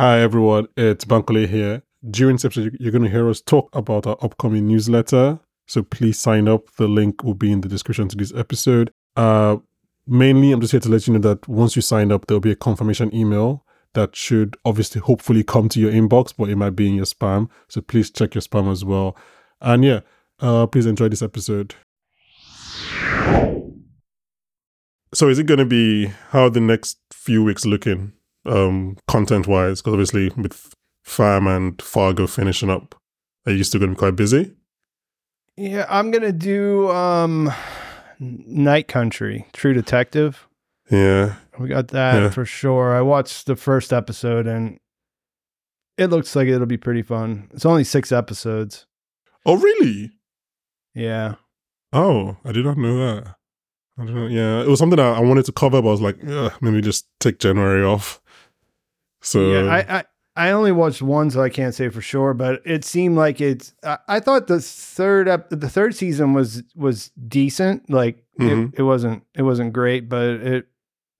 Hi everyone, it's Bankole here. During this episode, you're going to hear us talk about our upcoming newsletter. So please sign up. The link will be in the description to this episode. Uh, mainly, I'm just here to let you know that once you sign up, there'll be a confirmation email that should obviously, hopefully, come to your inbox, but it might be in your spam. So please check your spam as well. And yeah, uh, please enjoy this episode. So, is it going to be how the next few weeks looking, um, content wise? Because obviously, with Fam and Fargo finishing up, are you still going to be quite busy? Yeah, I'm gonna do um Night Country, True Detective. Yeah. We got that Yeah. for sure. I watched the first episode and it looks like it'll be pretty fun. It's only six episodes. Oh, really? Yeah. Oh, I did not know that. I don't know. Yeah, it was something I, wanted to cover, but I was like, maybe just take January off. So yeah. I, I I only watched one, so I can't say for sure, but it seemed like it's I, I thought the third ep- the third season was was decent. Like Mhm. it, it wasn't it wasn't great, but it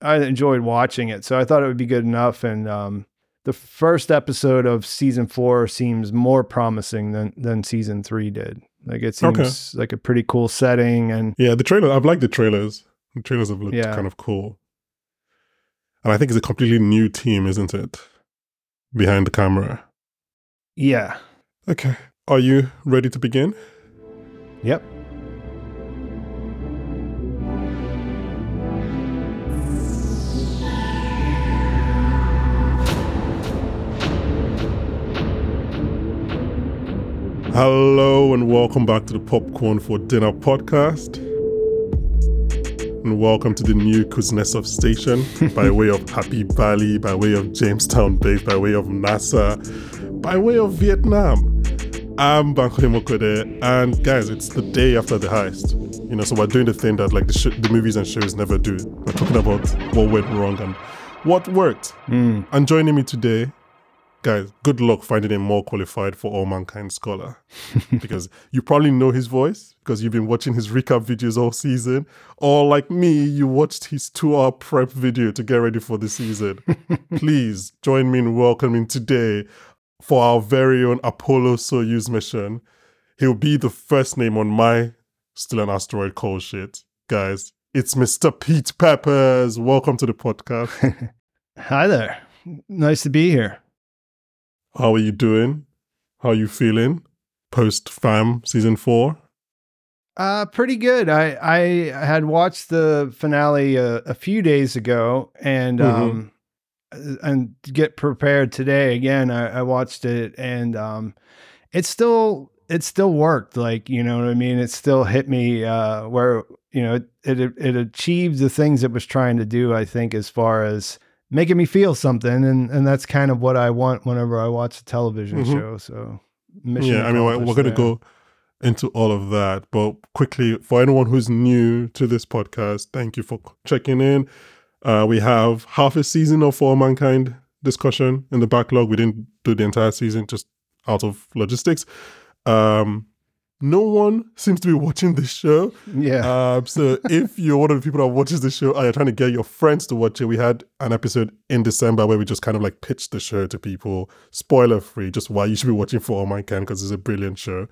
I enjoyed watching it. So I thought it would be good enough. And um the first episode of season four seems more promising than than season three did. Like it Okay. seems like a pretty cool setting and yeah, the trailer. I've liked the trailers. The trailers have looked Yeah. kind of cool, and I think it's a completely new team, isn't it? Behind the camera. yeah. Okay, are you ready to begin? Yep. Hello and welcome back to the Popcorn for Dinner podcast. And welcome to the new Kuznetsov station by way of Happy Valley, by way of Jamestown Base, by way of NASA, by way of Vietnam. I'm Bankole Imoukhuede, and guys, it's the day after the heist. You know, so we're doing the thing that like the, sh- the movies and shows never do. We're talking about what went wrong and what worked. Mm. And joining me today, guys, good luck finding a more qualified for all mankind scholar. because you probably know his voice because you've been watching his recap videos all season. Or like me, you watched his two hour prep video to get ready for the season. Please join me in welcoming today for our very own Apollo Soyuz mission. He'll be the first name on my Still an Asteroid call shit. Guys, it's Mr. Pete Peppers. Welcome to the podcast. Hi there. Nice to be here. How are you doing? How are you feeling post fam season four? Uh, pretty good. I I had watched the finale a, a few days ago, and Mhm. um, and get prepared today again. I, I watched it, and um, it still it still worked. Like you know what I mean. It still hit me uh, where you know it, it it achieved the things it was trying to do. I think as far as making me feel something, and and that's kind of what I want whenever I watch a television Mhm. show. So mission yeah, I mean, we're, we're going to there. go into all of that. But quickly, for anyone who's new to this podcast, thank you for checking in. Uh, we have half a season of For Mankind discussion in the backlog. We didn't do the entire season just out of logistics. Um, no one seems to be watching this show. Yeah. Um, so if you're one of the people that watches the show and you're trying to get your friends to watch it, we had an episode in December where we just kind of like pitched the show to people, spoiler free, just why you should be watching For All Mankind because it's a brilliant show.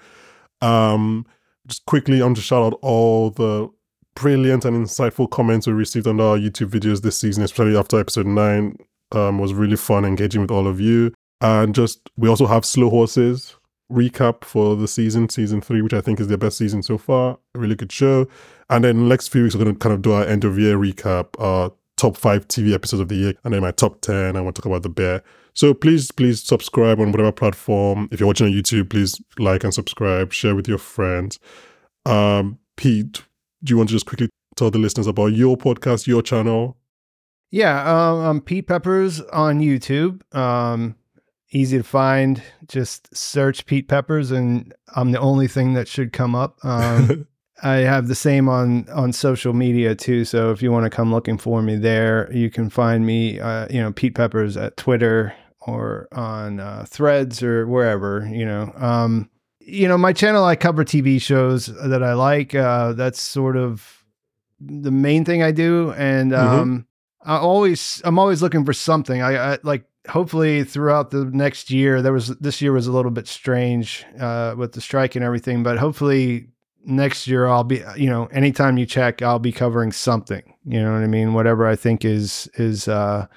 Um, just quickly, I'm to shout out all the brilliant and insightful comments we received on our YouTube videos this season, especially after episode nine. Um, was really fun engaging with all of you. And just we also have Slow Horses recap for the season, season three, which I think is their best season so far. A really good show. And then next few weeks we're gonna kind of do our end of year recap, our top five TV episodes of the year, and then my top ten. I want to talk about the bear. So please, please subscribe on whatever platform. If you're watching on YouTube, please like and subscribe, share with your friends. Um, Pete, do you want to just quickly tell the listeners about your podcast, your channel? Yeah, um, I'm Pete Peppers on YouTube. Um, easy to find. Just search Pete Peppers, and I'm the only thing that should come up. Um, I have the same on on social media too. So if you want to come looking for me there, you can find me. Uh, you know, Pete Peppers at Twitter or on uh, Threads or wherever. You know, um, you know, my channel. I cover TV shows that I like. Uh, that's sort of the main thing I do, and Mhm. um, I always I'm always looking for something. I, I like hopefully throughout the next year, there was this year was a little bit strange uh, with the strike and everything, but hopefully next year I'll be you know anytime you check I'll be covering something you know what I mean whatever I think is is uh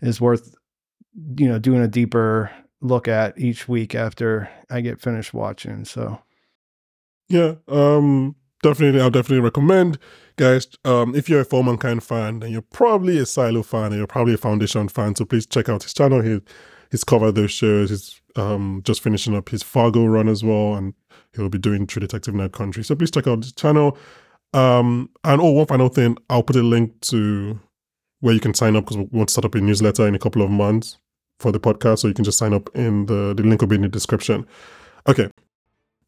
is worth you know doing a deeper look at each week after I get finished watching so yeah um definitely I'll definitely recommend guys um if you're a For Mankind fan then you're probably a Silo fan and you're probably a Foundation fan so please check out his channel he he's covered those shows he's um just finishing up his Fargo run as well and he'll be doing True Detective Night Country. So please check out his channel. Um, and oh, one final thing, I'll put a link to where you can sign up because we want to start up a newsletter in a couple of months for the podcast. So you can just sign up in the the link will be in the description. Okay.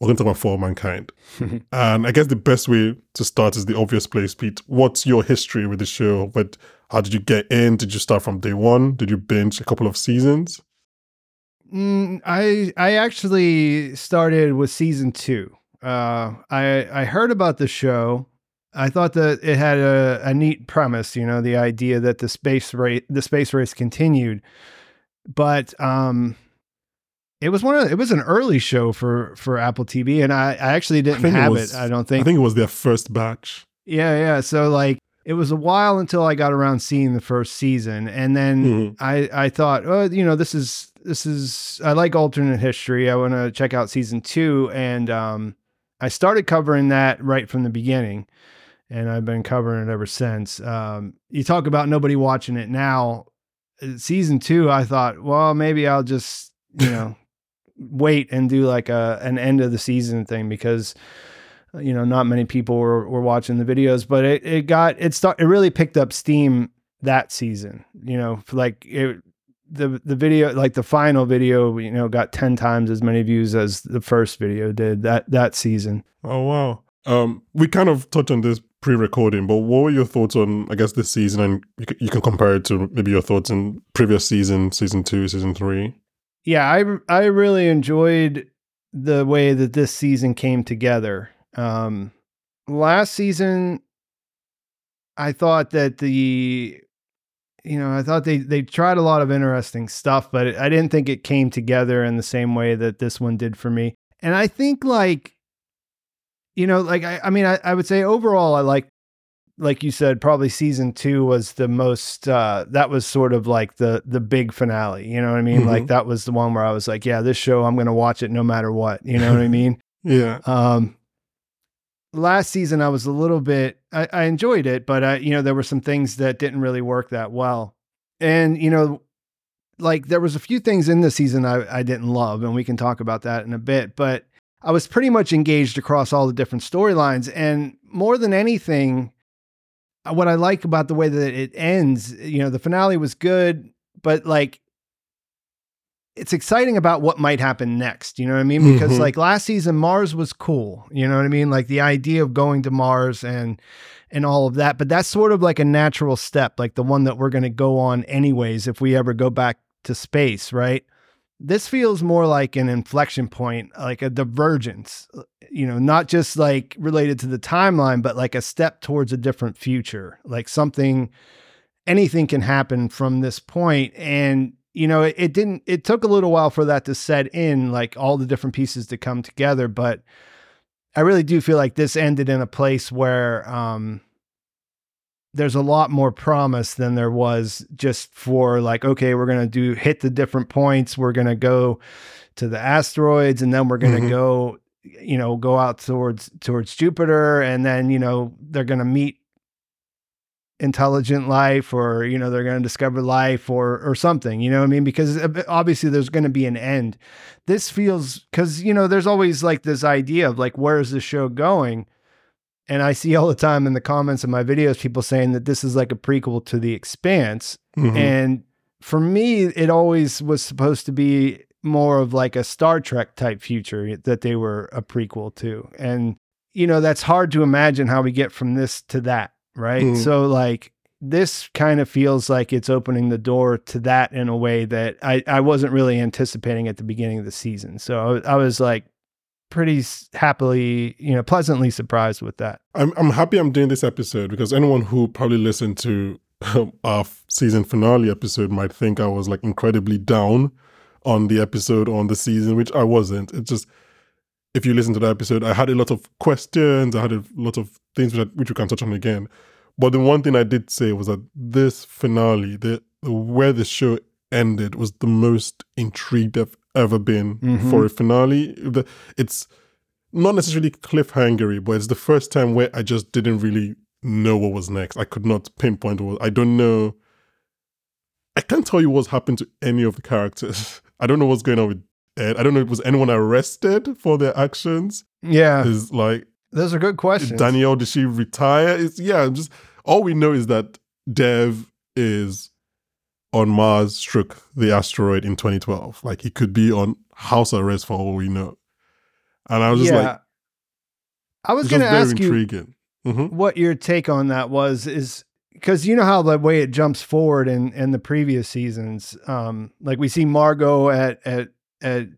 We're going to talk about For Mankind. and I guess the best way to start is the obvious place, Pete. What's your history with the show? But how did you get in? Did you start from day one? Did you binge a couple of seasons? Mm, I I actually started with season two. Uh, I I heard about the show. I thought that it had a, a neat premise. You know, the idea that the space race the space race continued, but um, it was one of it was an early show for for Apple TV, and I I actually didn't I have it, was, it. I don't think. I think it was their first batch. Yeah, yeah. So like it was a while until I got around seeing the first season, and then mm-hmm. I I thought, oh, you know, this is this is I like alternate history. I want to check out season two, and um, I started covering that right from the beginning, and I've been covering it ever since. Um, you talk about nobody watching it now. Uh, season two, I thought, well, maybe I'll just you know wait and do like a an end of the season thing because you know, not many people were, were watching the videos, but it, it got, it start, it really picked up steam that season, you know, like it, the, the video, like the final video, you know, got 10 times as many views as the first video did that, that season. Oh, wow. Um, we kind of touched on this pre-recording, but what were your thoughts on, I guess, this season? And you, you can compare it to maybe your thoughts in previous season, season two, season three. Yeah, I I really enjoyed the way that this season came together. Um, last season, I thought that the, you know, I thought they they tried a lot of interesting stuff, but I didn't think it came together in the same way that this one did for me. And I think like, you know, like I, I mean, I, I would say overall, I like, like you said, probably season two was the most. uh That was sort of like the the big finale. You know what I mean? Mm-hmm. Like that was the one where I was like, yeah, this show, I'm gonna watch it no matter what. You know what I mean? yeah. Um, last season I was a little bit I, I enjoyed it, but I, you know, there were some things that didn't really work that well. And, you know, like there was a few things in the season I, I didn't love, and we can talk about that in a bit, but I was pretty much engaged across all the different storylines. And more than anything, uh, what I like about the way that it ends, you know, the finale was good, but like it's exciting about what might happen next. You know what I mean? Because mm-hmm. like last season, Mars was cool. You know what I mean? Like the idea of going to Mars and and all of that. But that's sort of like a natural step, like the one that we're going to go on anyways if we ever go back to space, right? This feels more like an inflection point, like a divergence, you know, not just like related to the timeline, but like a step towards a different future, like something, anything can happen from this point. And you know, it, it, didn't, it took a little while for that to set in, like all the different pieces to come together. But I really do feel like this ended in a place where um, there's a lot more promise than there was just for like, okay, we're going to do hit the different points. We're going to go to the asteroids and then we're going to mm-hmm. go, you know, go out towards, towards Jupiter. And then, you know, they're going to meet intelligent life or you know they're going to discover life or or something you know what i mean because obviously there's going to be an end this feels because you know there's always like this idea of like where is the show going and i see all the time in the comments of my videos people saying that this is like a prequel to the expanse mm-hmm. and for me it always was supposed to be more of like a star trek type future that they were a prequel to and you know that's hard to imagine how we get from this to that right? Mm. So like this kind of feels like it's opening the door to that in a way that I, I wasn't really anticipating at the beginning of the season. So I, I was like pretty happily, you know, pleasantly surprised with that. I'm I'm happy I'm doing this episode because anyone who probably listened to our season finale episode might think I was like incredibly down on the episode on the season, which I wasn't. It's just if you listen to that episode, I had a lot of questions. I had a lot of things which, I, which we can touch on again. But the one thing I did say was that this finale, the, the where the show ended, was the most intrigued I've ever been Mhm. for a finale. It's not necessarily cliffhangery, but it's the first time where I just didn't really know what was next. I could not pinpoint what. I don't know. I can't tell you what's happened to any of the characters. I don't know what's going on with Ed. I don't know if was anyone arrested for their actions. Yeah, Is like those are good questions. Danielle, did she retire? It's yeah, just all we know is that Dev is on Mars, struck the asteroid in 2012. Like he could be on house arrest for all we know. And I was just yeah, like, I was going to ask you intriguing. hmm what your take on that was. Is because you know how the way it jumps forward in in the previous seasons, um, like we see Margot at at at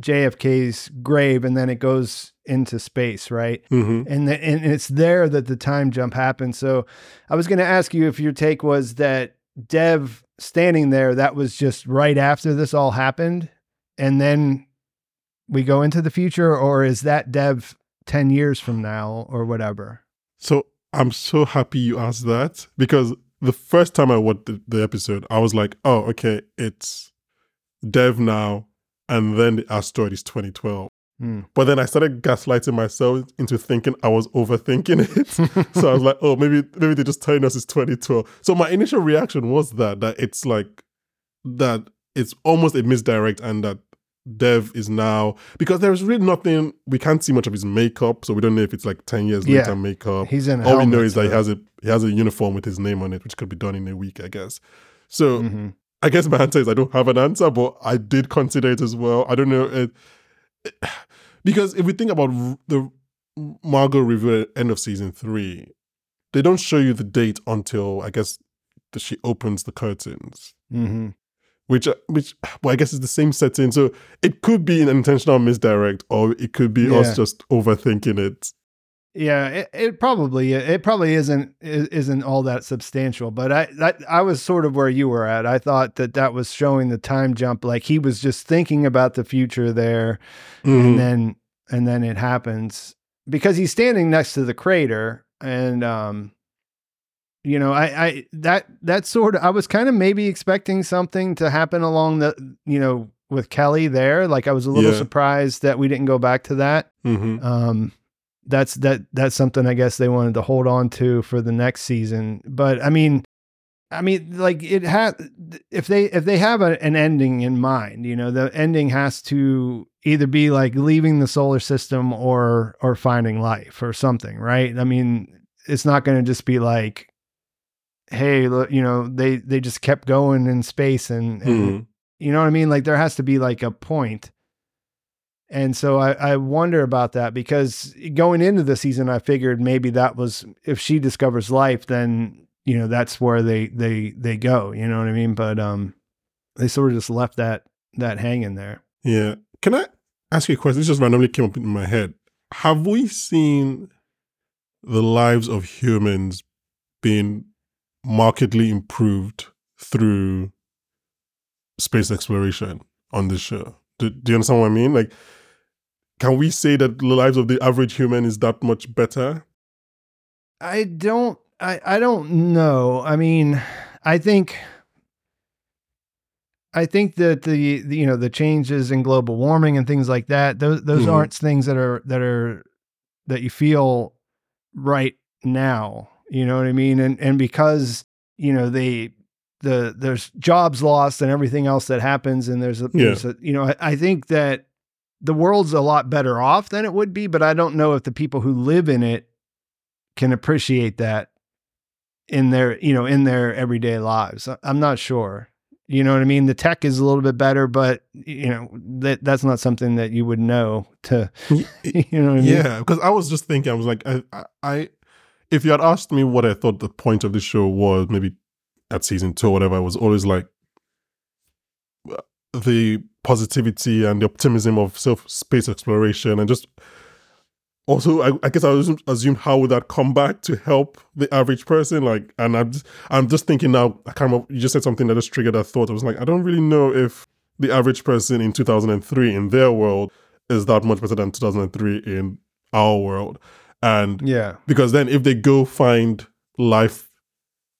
JFK's grave, and then it goes into space, right? hmm and the, and it's there that the time jump happens. So I was going to ask you if your take was that Dev standing there that was just right after this all happened and then we go into the future or is that Dev 10 years from now or whatever. So I'm so happy you asked that because the first time I watched the, the episode, I was like, oh, okay, it's Dev now, and then the asteroid is 2012. Hmm. But then I started gaslighting myself into thinking I was overthinking it. so I was like, oh, maybe maybe they're just telling us it's 2012. So my initial reaction was that that it's like that it's almost a misdirect and that Dev is now because there's really nothing we can't see much of his makeup, so we don't know if it's like 10 years Yeah. later makeup. He's in All we know is that he has a he has a uniform with his name on it, which could be done in a week, I guess. So Mhm. I guess my answer is I don't have an answer, but I did consider it as well. I don't know it, because if we think about the Margot review at end of season three, they don't show you the date until I guess that she opens the curtains, Mhm. which uh, which well I guess is the same setting, so it could be an intentional misdirect, or it could be Yeah. us just overthinking it. Yeah, it, it probably it probably isn't isn't all that substantial, but I that I was sort of where you were at. I thought that that was showing the time jump, like he was just thinking about the future there, Mhm. and then and then it happens because he's standing next to the crater, and um, you know, I I that that sort of I was kind of maybe expecting something to happen along the you know with Kelly there. Like I was a little Yeah. surprised that we didn't go back to that Mhm. um that's that that's something i guess they wanted to hold on to for the next season but i mean i mean like it has if they if they have a, an ending in mind you know the ending has to either be like leaving the solar system or or finding life or something right i mean it's not going to just be like hey look you know they they just kept going in space and, and Mhm. you know what I mean? Like there has to be like a point. And so I, I wonder about that because going into the season, I figured maybe that was if she discovers life, then you know that's where they they they go. You know what I mean? But um, they sort of just left that that hanging there. Yeah. Can I ask you a question? This just randomly came up in my head. Have we seen the lives of humans being markedly improved through space exploration on this show? Do, do you understand what I mean? Like, can we say that the lives of the average human is that much better? I don't I I don't know. I mean, I think I think that the, the you know the changes in global warming and things like that those those Mhm. aren't things that are that are that you feel right now. You know what I mean? And and because you know they the there's jobs lost and everything else that happens and there's a, Yeah. there's a you know I, I think that the world's a lot better off than it would be, but I don't know if the people who live in it can appreciate that in their you know in their everyday lives. I'm not sure. You know what i mean? The tech is a little bit better but you know that that's not something that you would know to you know what i mean? Yeah, because I was just thinking, I was like, I, I, if you had asked me what I thought the point of the show was, maybe at season two or whatever, I was always like uh, the positivity and the optimism of self space exploration and just also, I, I guess I was assume how would that come back to help the average person? Like, and I'm just, I'm just thinking now. I kind of you just said something that just triggered that thought. I was like, I don't really know if the average person in 2003 in their world is that much better than 2003 in our world. And Yeah. because then if they go find life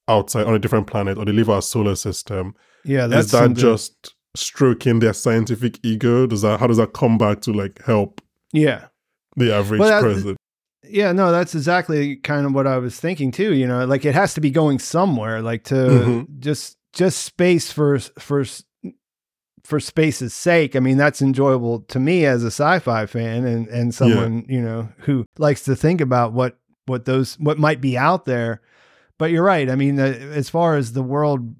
outside on a different planet or they leave our solar system, Yeah. That's is that something- just stroking their scientific ego? Does that how does that come back to like help yeah. the average Well, person? Yeah, no, that's exactly kind of what I was thinking too. You know, like it has to be going somewhere, like to Mhm. just just space for for for space's sake. I mean, that's enjoyable to me as a sci-fi fan and and someone you know who likes to think about what what those what might be out there. But you're right. I mean, uh, as far as the world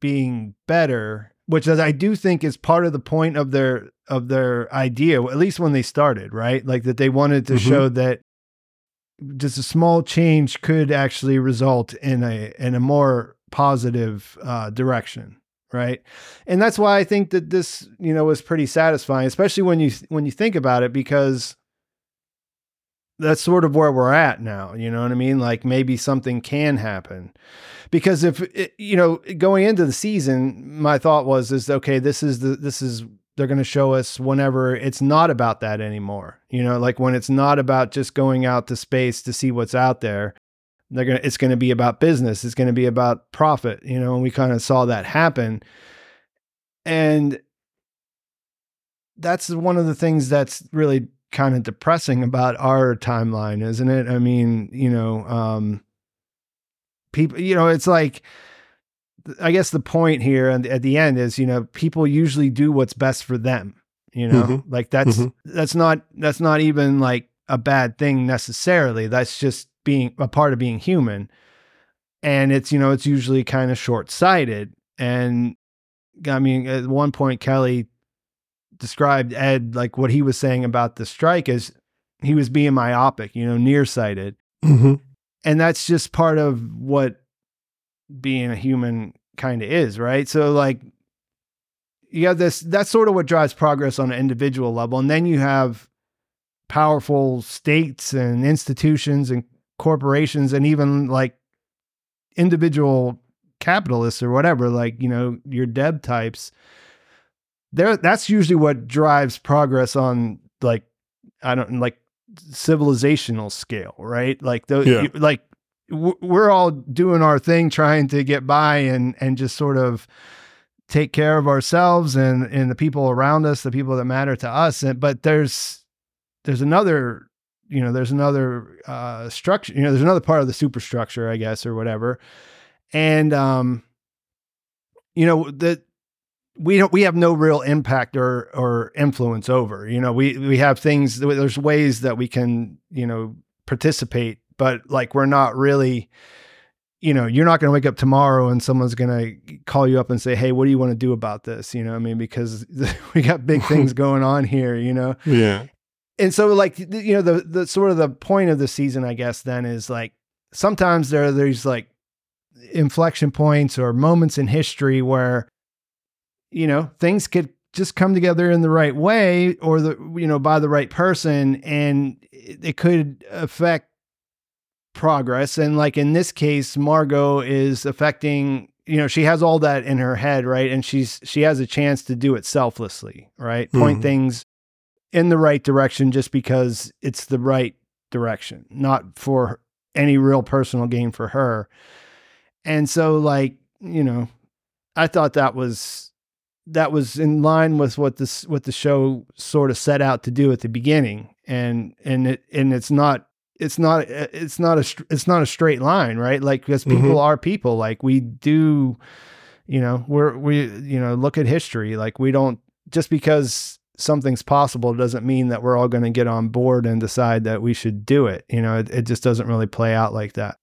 being better, which I do think is part of the point of their of their idea, at least when they started, right? Like that they wanted to Mhm. show that just a small change could actually result in a in a more positive uh, direction, right? And that's why I think that this, you know, was pretty satisfying, especially when you when you think about it, because that's sort of where we're at now. You know what I mean? Like maybe something can happen, because if it, you know going into the season, my thought was is okay, this is the this is they're going to show us whenever it's not about that anymore. You know, like when it's not about just going out to space to see what's out there. They're gonna. It's going to be about business. It's going to be about profit. You know, and we kind of saw that happen. And that's one of the things that's really kind of depressing about our timeline, isn't it? I mean, you know, um, people. You know, it's like I guess the point here and at the end is, you know, people usually do what's best for them. You know, Mhm. like that's Mhm. that's not that's not even like a bad thing necessarily. That's just being a part of being human. And it's, you know, it's usually kind of short sighted. And I mean, at one point, Kelly described Ed like what he was saying about the strike as he was being myopic, you know, nearsighted. Mhm. and that's just part of what being a human kind of is right? So like you have this that's sort of what drives progress on an individual level. And then you have powerful states and institutions and corporations and even like individual capitalists or whatever like you know your Dev types there that's usually what drives progress on like i don't like civilizational scale right like those Yeah. like w- we're all doing our thing trying to get by and and just sort of take care of ourselves and and the people around us the people that matter to us and but there's there's another you know there's another uh structure you know there's another part of the superstructure i guess or whatever and um you know that we don't we have no real impact or or influence over you know we we have things there's ways that we can you know participate but like we're not really you know you're not going to wake up tomorrow and someone's going to call you up and say hey what do you want to do about this? You know i mean? Because we got big things going on here you know? Yeah. and so like you know the the sort of the point of the season i guess then is like sometimes there are these like inflection points or moments in history where you know things could just come together in the right way or the you know by the right person and it could affect progress. And like in this case margot is affecting you know she has all that in her head right? And she's she has a chance to do it selflessly right? Point Mhm. things in the right direction just because it's the right direction not for any real personal gain for her. And so like you know i thought that was that was in line with what this what the show sort of set out to do at the beginning. And and it and it's not it's not it's not a it's not a straight line right? Like because people Mhm. are people. Like we do you know we're we you know look at history. Like we don't just because something's possible doesn't mean that we're all going to get on board and decide that we should do it. You know it, it just doesn't really play out like that.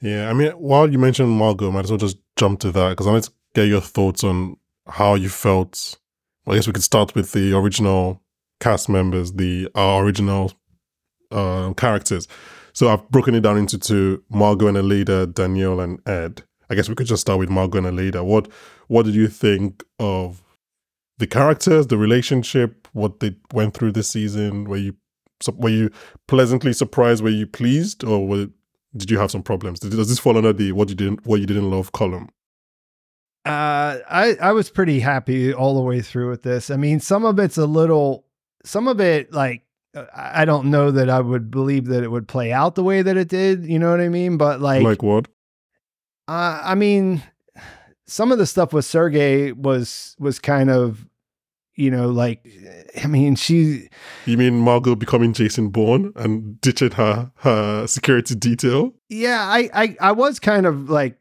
Yeah, I mean, while you mentioned Margot, might as well just jump to that because I wanted to get your thoughts on how you felt. Well, I guess we could start with the original cast members, the our original uh, characters. So I've broken it down into two: Margot and Aleida, Danielle and Ed. I guess we could just start with Margot and Aleida. What What did you think of the characters, the relationship, what they went through this season? Were you were you pleasantly surprised? Were you pleased, or were, did you have some problems? Does this fall under the what you didn't what you didn't love column? Uh, I I was pretty happy all the way through with this. I mean, some of it's a little, some of it like uh, I I don't know that I would believe that it would play out the way that it did. You know what I mean? But like, Like what? uh, I mean, some of the stuff with Sergey was was kind of, you know, like, I mean, she You mean Margot becoming Jason Bourne and ditching her her security detail? yeah, I I I was kind of like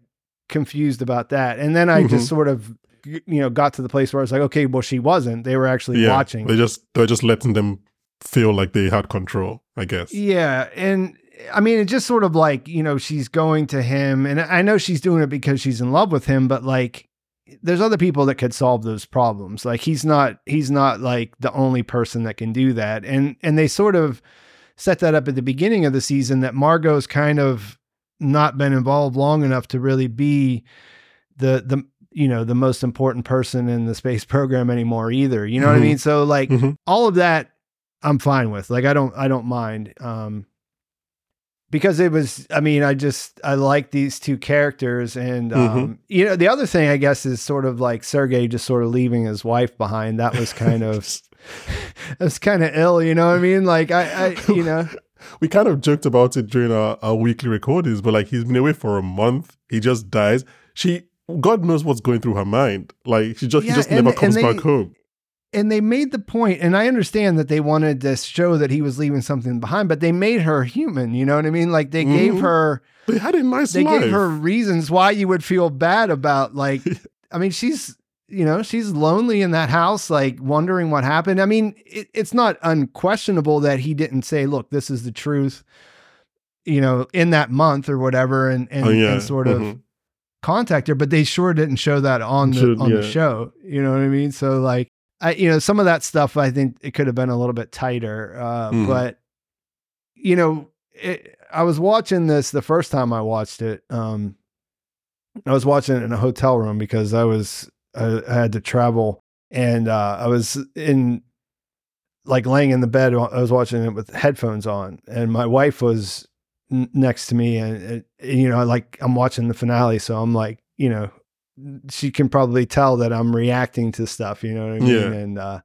confused about that, and then I Mhm. just sort of you know got to the place where I was like, okay, well, she wasn't. They were actually yeah, watching. they just they're just letting them feel like they had control. I guess. Yeah, and I mean, it just sort of like you know she's going to him, and I know she's doing it because she's in love with him, but like there's other people that could solve those problems. Like he's not he's not like the only person that can do that, and and they sort of set that up at the beginning of the season that Margot's kind of not been involved long enough to really be the the you know the most important person in the space program anymore either. You know what I Mhm. mean? So like Mhm. all of that I'm fine with. Like I don't I don't mind. Um because it was I mean, I just I like these two characters and um Mhm. you know, the other thing I guess is sort of like Sergey just sort of leaving his wife behind. That was kind of that's kind of ill, you know what I mean? Like I, I you know we kind of joked about it during our, our weekly recordings, but like he's been away for a month. He just dies. She, God knows what's going through her mind. Like she just, Yeah, he just and- never comes they- back home. and they made the point and i understand that they wanted to show that he was leaving something behind but they made her human you know what i mean like they gave Mhm. her They had a nice they life. gave her reasons why you would feel bad about like i mean she's you know she's lonely in that house like wondering what happened i mean it, it's not unquestionable that he didn't say look this is the truth you know in that month or whatever and and, Oh, yeah. and sort of Mhm. contact her but they sure didn't show that on the Should- on the show you know what i mean so like I, you know some of that stuff i think it could have been a little bit tighter uh Mhm. but you know it, i was watching this the first time i watched it um i was watching it in a hotel room because i was i, I had to travel and uh i was in like laying in the bed i was watching it with headphones on and my wife was n- next to me and, and you know like i'm watching the finale so i'm like you know she can probably tell that i'm reacting to stuff you know what i mean Yeah. and uh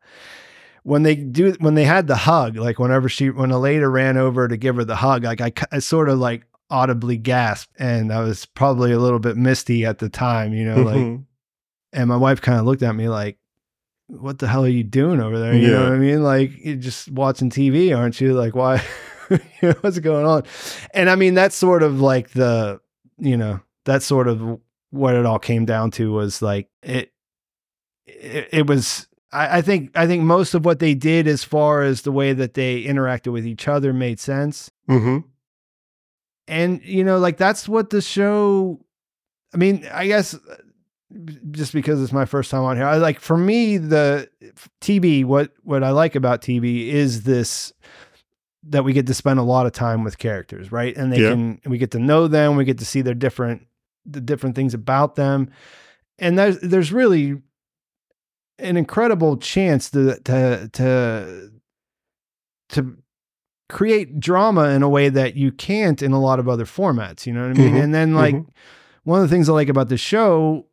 when they do when they had the hug like whenever she when Aleida ran over to give her the hug like I, I sort of like audibly gasped and i was probably a little bit misty at the time you know like Mhm. And my wife kind of looked at me like what the hell are you doing over there? You know what i mean? Like you're just watching tv aren't you? Like why you know, what's going on? And i mean that's sort of like the you know that's sort of what it all came down to was like it it, it was I, I think i think most of what they did as far as the way that they interacted with each other made sense. Mhm. and you know like that's what the show i mean i guess just because it's my first time on here. I like for me the TB what what i like about TB is this that we get to spend a lot of time with characters right? And they Yeah. can we get to know them we get to see their different the different things about them. And there's there's really an incredible chance to to to to create drama in a way that you can't in a lot of other formats you know what i mean? Mhm, and then like mhm. one of the things i like about the show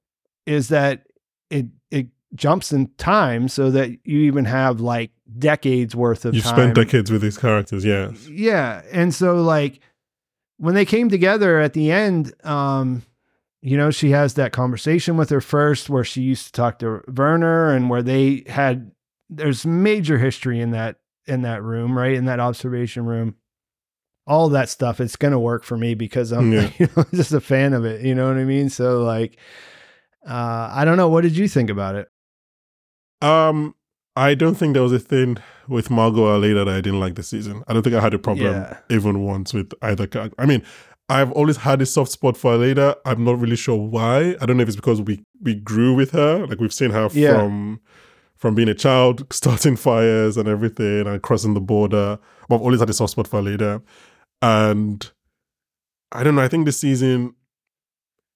is that it it jumps in time so that you even have like decades worth of You've time spent decades with these characters, yes. yeah. And so like when they came together at the end, um, you know, she has that conversation with her first where she used to talk to Wernher and where they had there's major history in that in that room, right? In that observation room. All that stuff, it's gonna work for me because I'm Yeah. you know, just a fan of it. You know what I mean? So like uh I don't know. What did you think about it? Um, I don't think there was a thing with Margot Aleida that I didn't like this season. I don't think I had a problem Yeah. even once with either character. I mean, I've always had a soft spot for Aleida. I'm not really sure why. I don't know if it's because we we grew with her. Like we've seen her Yeah. from from being a child, starting fires and everything, and crossing the border. But I've always had a soft spot for Aleida, and I don't know. I think this season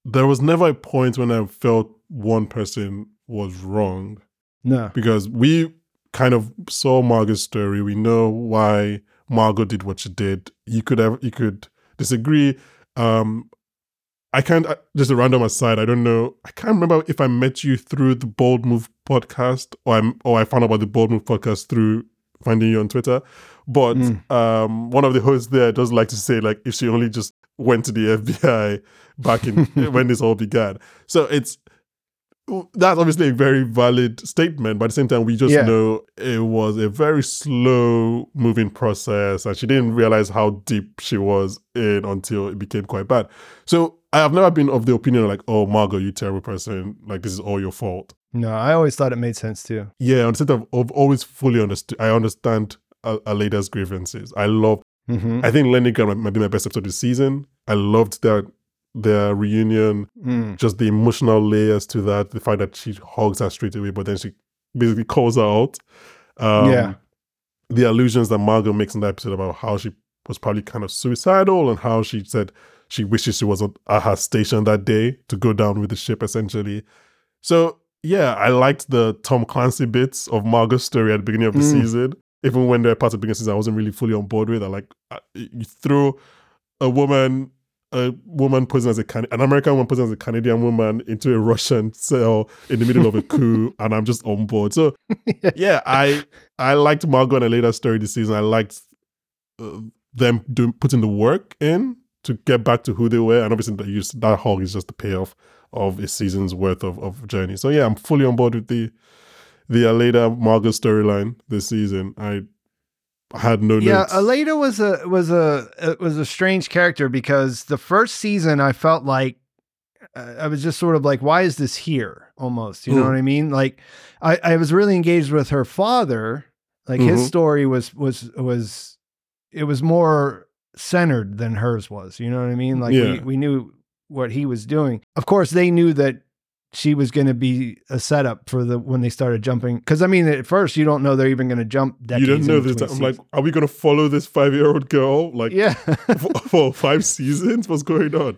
there was never a point when I felt one person was wrong No. because we kind of saw Margot's story. We know why Margot did what she did. You could have you could disagree. Um, I can't just a random aside. I don't know. I can't remember if I met you through the Bold Move podcast or I or I found out about the Bold Move podcast through finding you on Twitter. But Mm. um, one of the hosts there does like to say like if she only just went to the FBI back in when this all began. So it's that's obviously a very valid statement, but at the same time, we just Yeah. know it was a very slow moving process, and she didn't realize how deep she was in until it became quite bad. So I have never been of the opinion like, oh, Margot, you terrible person, like this is all your fault. No, I always thought it made sense too. Yeah, instead of, of always fully understood, I understand a, a grievances. I love Mm-hmm. I think Leningrad might be my best episode this season. I loved their their reunion, Mm. just the emotional layers to that. The fact that she hugs her straight away, but then she basically calls her out. Um, Yeah. The allusions that Margot makes in that episode about how she was probably kind of suicidal and how she said she wishes she was at her station that day to go down with the ship, essentially. So yeah, I liked the Tom Clancy bits of Margot's story at the beginning of the Mm. season. Even when there were parts of the beginning season I wasn't really fully on board with. I like you throw a woman, a woman posing as a Can- an American woman posing as a Canadian woman into a Russian cell in the middle of a coup, and I'm just on board. So yeah, I I liked Margot and later story this season. I liked uh, them doing putting the work in to get back to who they were, and obviously that that hog is just the payoff of a season's worth of, of journey. So yeah, I'm fully on board with the the Aleida Margot storyline this season. I had no Yeah, notes. Aleida was a was a it was a strange character because the first season I felt like uh, I was just sort of like, why is this here? Almost, you know Mm. what I mean? Like, I I was really engaged with her father. Like his Mhm. story was was was it was more centered than hers was. You know what I mean? Like we we knew what he was doing. Of course, they knew that she was going to be a setup for the when they started jumping. Because I mean, at first you don't know they're even going to jump. you don't know this. I'm like, are we gonna follow this five year old girl like yeah. for, for five seasons? What's going on?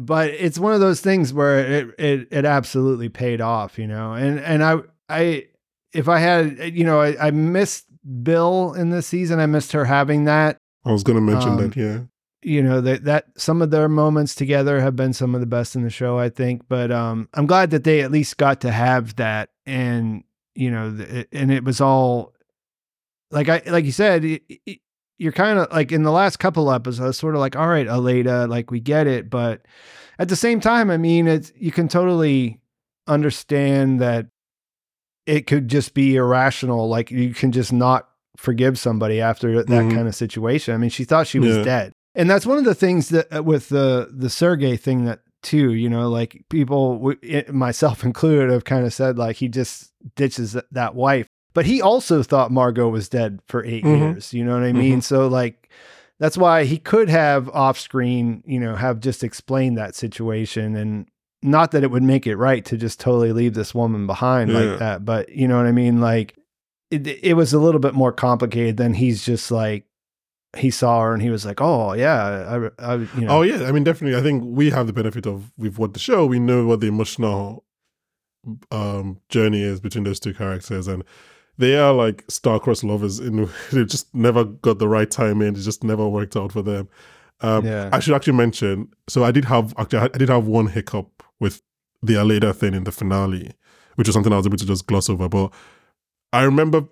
but it's one of those things where it it it absolutely paid off, you know. And and I I if I had you know I, I missed Bill in this season. I missed her having that. I was gonna mention Um, that. Yeah. You know that that some of their moments together have been some of the best in the show, I think. But um, I'm glad that they at least got to have that, and you know, th- and it was all like I like you said. It, it, you're kind of like in the last couple episodes, sort of like, all right, Aleida, like we get it, but at the same time, I mean, it's you can totally understand that it could just be irrational. Like you can just not forgive somebody after that Mhm. kind of situation. I mean, she thought she was Yeah. dead, and that's one of the things that uh, with the the Sergey thing that too. You know, like people, myself included, have kind of said like he just ditches that wife, but he also thought Margot was dead for 8 Mhm. years. You know what I mean? So like. That's why he could have off screen, you know, have just explained that situation and not that it would make it right to just totally leave this woman behind Yeah. like that, but you know what I mean? Like it, it was a little bit more complicated than he's just like, he saw her and he was like, oh yeah, I, I you know, Oh yeah, I mean definitely. I think we have the benefit of we've watched the show. We know what the emotional um journey is between those two characters, and they are like star-crossed lovers. In they just never got the right time in. It just never worked out for them. Um, Yeah. I should actually mention. So I did have actually I did have one hiccup with the Aleida thing in the finale, which was something I was able to just gloss over. But I remember,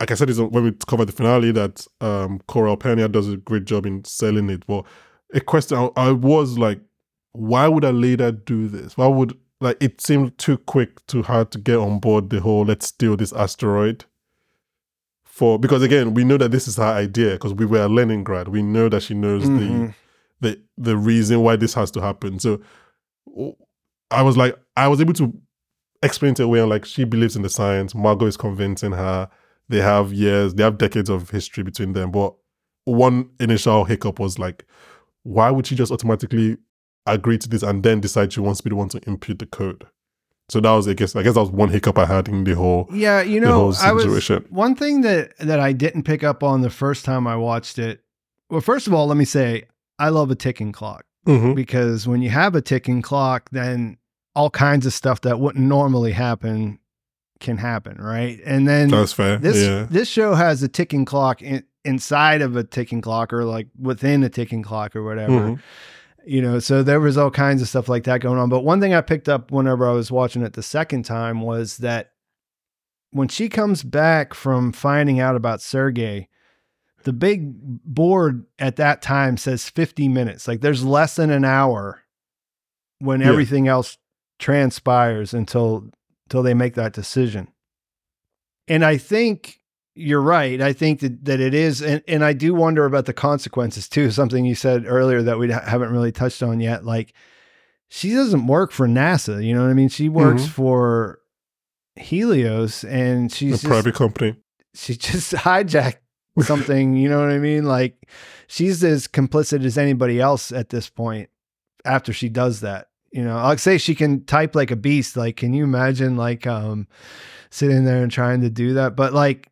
like I said, is when we covered the finale that um Coral Pena does a great job in selling it. But a question I, I was like, why would Aleida do this? Why would like it seemed too quick to her to get on board the whole let's steal this asteroid for because again we know that this is her idea because we were at Leningrad we know that she knows Mhm. the the the reason why this has to happen so I was like I was able to explain to her away like she believes in the science Margot is convincing her they have years they have decades of history between them but one initial hiccup was like why would she just automatically agree to this and then decide she wants to be the one to impute the code so that was I guess I guess that was one hiccup I had in the whole yeah, you know, I was one thing that that I didn't pick up on the first time I watched it. Well, first of all, let me say I love a ticking clock. Mhm. because when you have a ticking clock, then all kinds of stuff that wouldn't normally happen can happen, right? And then That's fair. this yeah. this show has a ticking clock in, inside of a ticking clock or like within a ticking clock or whatever. Mhm. You know, so there was all kinds of stuff like that going on. But one thing I picked up whenever I was watching it the second time was that when she comes back from finding out about Sergey, the big board at that time says 50 minutes. Like there's less than an hour when Yeah. everything else transpires until until they make that decision. And I think you're right. I think that, that it is. And, and I do wonder about the consequences too. Something you said earlier that we haven't really touched on yet. Like she doesn't work for NASA. You know what I mean? She works Mhm. for Helios and A she's just, private company. she just hijacked something. you know what I mean? Like she's as complicit as anybody else at this point after she does that. You know, I'll say she can type like a beast. Like, can you imagine like um sitting there and trying to do that? But like,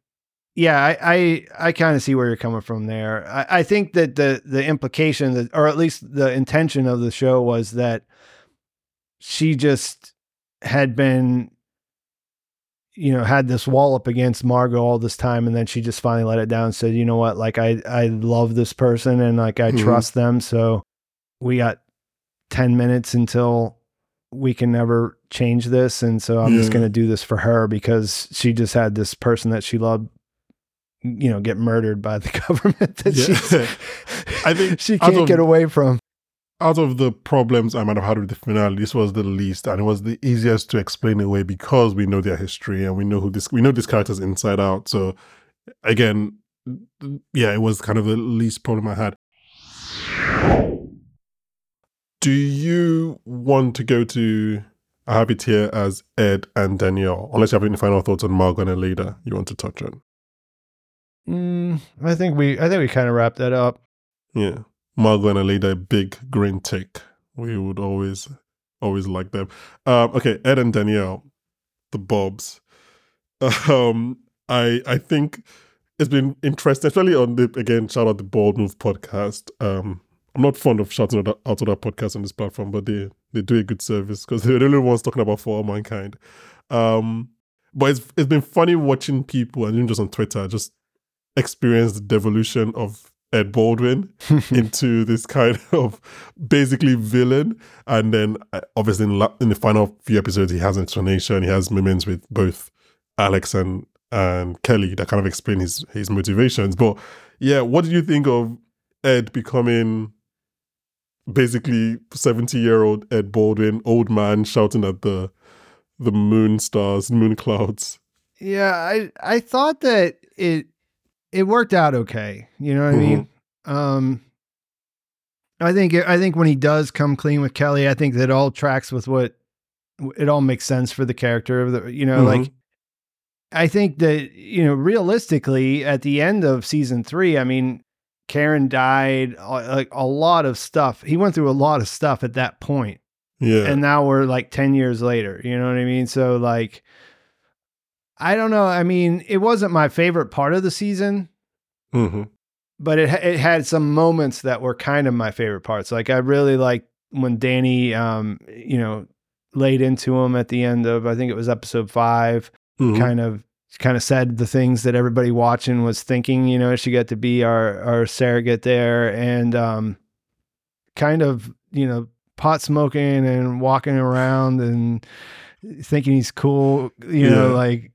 yeah, I I, I kind of see where you're coming from there. I, I think that the the implication that or at least the intention of the show was that she just had been you know had this wall up against Margot all this time and then she just finally let it down and said you know what like I I love this person and like I Mhm. trust them so we got 10 minutes until we can never change this and so I'm just going to do this for her because she just had this person that she loved you know get murdered by the government that Yeah. she's I think she can't of- get away from out of the problems I might have had with the finale, this was the least, and it was the easiest to explain away because we know their history and we know who this we know these characters inside out. So again, yeah, it was kind of the least problem I had. Do you want to go to I have it here as Ed and Danielle, unless you have any final thoughts on Margot and Aleida you want to touch on? mm, I think we I think we kind of wrapped that up Yeah. Margot and Aleida, big green tick. We would always, always like them. Um, okay, Ed and Danielle, the Bobs. Um, I I think it's been interesting, especially on the again, shout out the Bald Move podcast. Um, I'm not fond of shouting out out to that podcast on this platform, but they they do a good service because they're the only ones talking about For All Mankind. Um, but it's it's been funny watching people and even just on Twitter just experience the devolution of Ed Baldwin into this kind of basically villain. And then uh, obviously in, la- in the final few episodes, he has an explanation. He has moments with both Alex and and Kelly that kind of explain his his motivations. But yeah, what did you think of Ed becoming basically seventy year old Ed Baldwin, old man shouting at the the moon stars, moon clouds? Yeah, I I thought that it it worked out okay. You know what I mean? Um I think I think when he does come clean with Kelly, I think that all tracks with what it all makes sense for the character of the you know Mhm. like I think that you know realistically at the end of season 3, I mean Karen died like a lot of stuff. He went through a lot of stuff at that point Yeah. and now we're like 10 years later you know what i mean so like i don't know i mean it wasn't my favorite part of the season hmm but it it had some moments that were kind of my favorite parts like i really liked when danny um you know laid into him at the end of i think it was episode 5 Mhm. kind of kind of said the things that everybody watching was thinking you know she got to be our our surrogate there and um kind of you know pot smoking and walking around and thinking he's cool you know like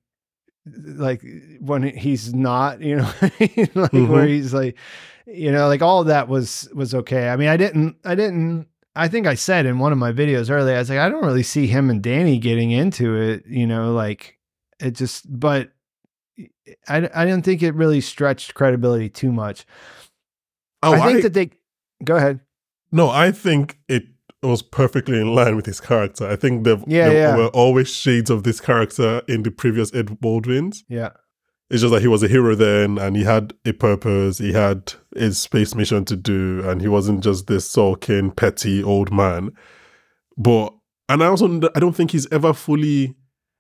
like when he's not you know like where Mhm. he's like you know like all of that was was okay. I mean i didn't i didn't i think i said in one of my videos earlier i was like i don't really see him and danny getting into it you know like it just but i i didn't think it really stretched credibility too much Oh, i think I- that they go ahead No, I think it was perfectly in line with his character. I think there, Yeah, yeah. were always shades of this character in the previous Ed Baldwins. yeah It's just that he was a hero then and he had a purpose, he had his space mission to do, and he wasn't just this sulking, petty old man. But, and I also, I don't think he's ever fully,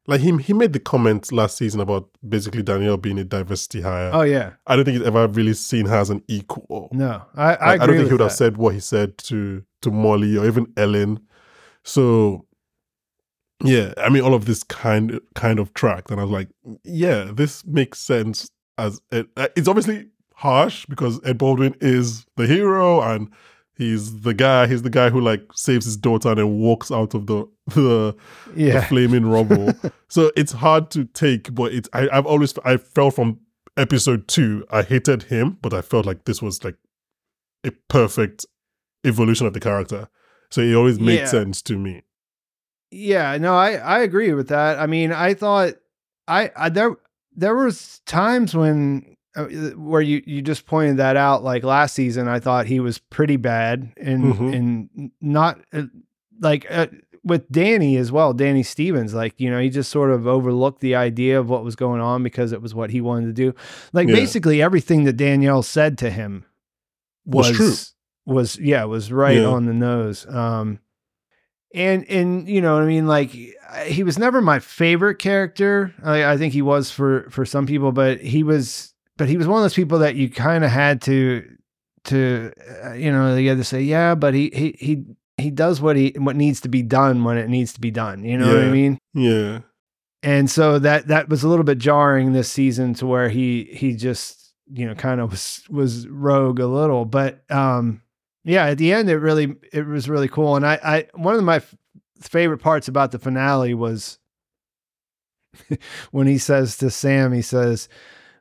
like him, he made the comment last season about basically Danielle being a diversity hire. oh yeah I don't think he's ever really seen her as an equal. no i i, I, I don't think he would have said what he said to to Molly or even Ellen. So yeah, I mean, all of this kind kind of tracked, and I was like, yeah, this makes sense. As it, uh, it's obviously harsh because Ed Baldwin is the hero and he's the guy. He's the guy who like saves his daughter and then walks out of the the, the flaming rubble. so it's hard to take, but it's I, I've always I felt from episode two I hated him, but I felt like this was like a perfect evolution of the character. So it always made Yeah. sense to me. Yeah, no, I I agree with that. I mean, I thought I, I there there was times when where you you just pointed that out. Like last season, I thought he was pretty bad and Mhm. and not uh, like uh, with Danny as well. Danny Stevens, like you know, he just sort of overlooked the idea of what was going on because it was what he wanted to do. Like Yeah. basically everything that Danielle said to him Was was true. was yeah was right Yeah. on the nose um and and you know what i mean like he was never my favorite character i, I think he was for for some people but he was but he was one of those people that you kind of had to to uh, you know you had to say yeah but he he he he does what he what needs to be done when it needs to be done you know what i mean Yeah. and so that that was a little bit jarring this season to where he he just you know kind of was was rogue a little but um yeah at the end it really it was really cool and i i one of my f- favorite parts about the finale was when he says to sam he says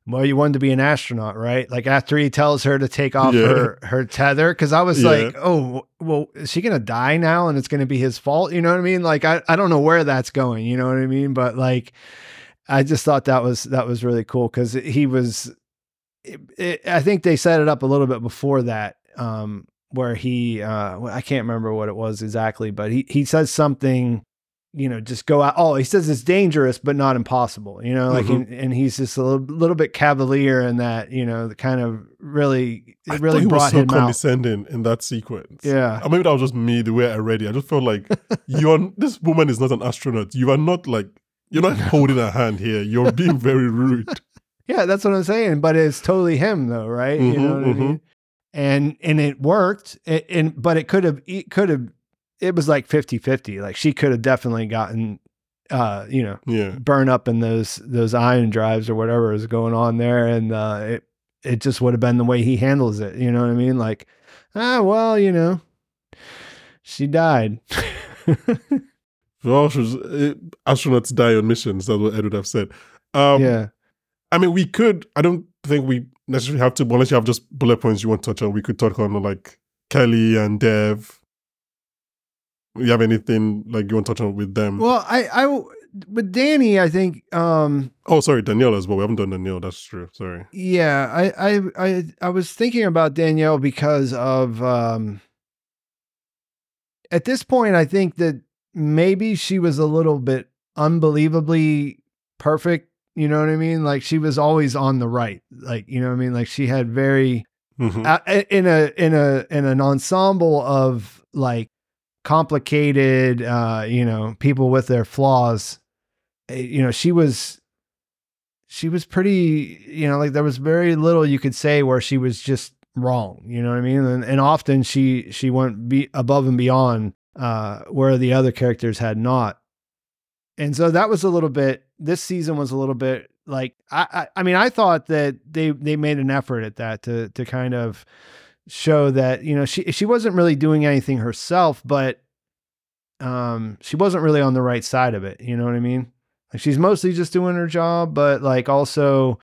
well you wanted to be an astronaut right like after he tells her to take off Yeah. her her tether because i was Yeah. like oh well is she gonna die now and it's gonna be his fault you know what i mean like i, I don't know where that's going you know what i mean but like i just thought that was that was really cool because he was it, it, i think they set it up a little bit before that um where he uh i can't remember what it was exactly but he he says something you know just go out oh he says it's dangerous but not impossible you know like Mhm. and, and he's just a little, little bit cavalier in that you know the kind of really I it really he was brought so him out condescending in that sequence. yeah Or maybe that was just me, the way I read it. I just felt like you're this woman is not an astronaut. You are not like you're not holding a hand here. You're being very rude. Yeah, that's what I'm saying. But it's totally him, though, right? you mm-hmm, know what I mm-hmm. mean? And and it worked. It, and but it could have it could have it was like 50-50. Like she could have definitely gotten uh, you know, Yeah. burn up in those those ion drives or whatever is going on there. And uh it it just would have been the way he handles it. You know what I mean? Like, ah, well, you know, she died. Well, she was, uh, astronauts die on missions. That's what Ed would have said. Um, yeah. I mean, we could. I don't think we necessarily have to, unless you have just bullet points you want to touch on. We could talk on like Kelly and Dev. You have anything like you want to touch on with them? Well, I I with Danny, I think um oh, sorry, Danielle as well. We haven't done Danielle. That's true. Sorry. Yeah, I, I I I was thinking about Danielle because of um at this point I think that maybe she was a little bit unbelievably perfect, you know what I mean? Like she was always on the right. Like, you know what I mean? Like she had very Mhm. uh, in a in a in an ensemble of like complicated uh you know people with their flaws eh, you know she was she was pretty you know like there was very little you could say where she was just wrong you know what i mean? And, and often she she went be above and beyond uh where the other characters had not. And so that was a little bit this season was a little bit like I, I I mean I thought that they they made an effort at that to to kind of show that you know she she wasn't really doing anything herself but um she wasn't really on the right side of it you know what I mean? Like she's mostly just doing her job but like also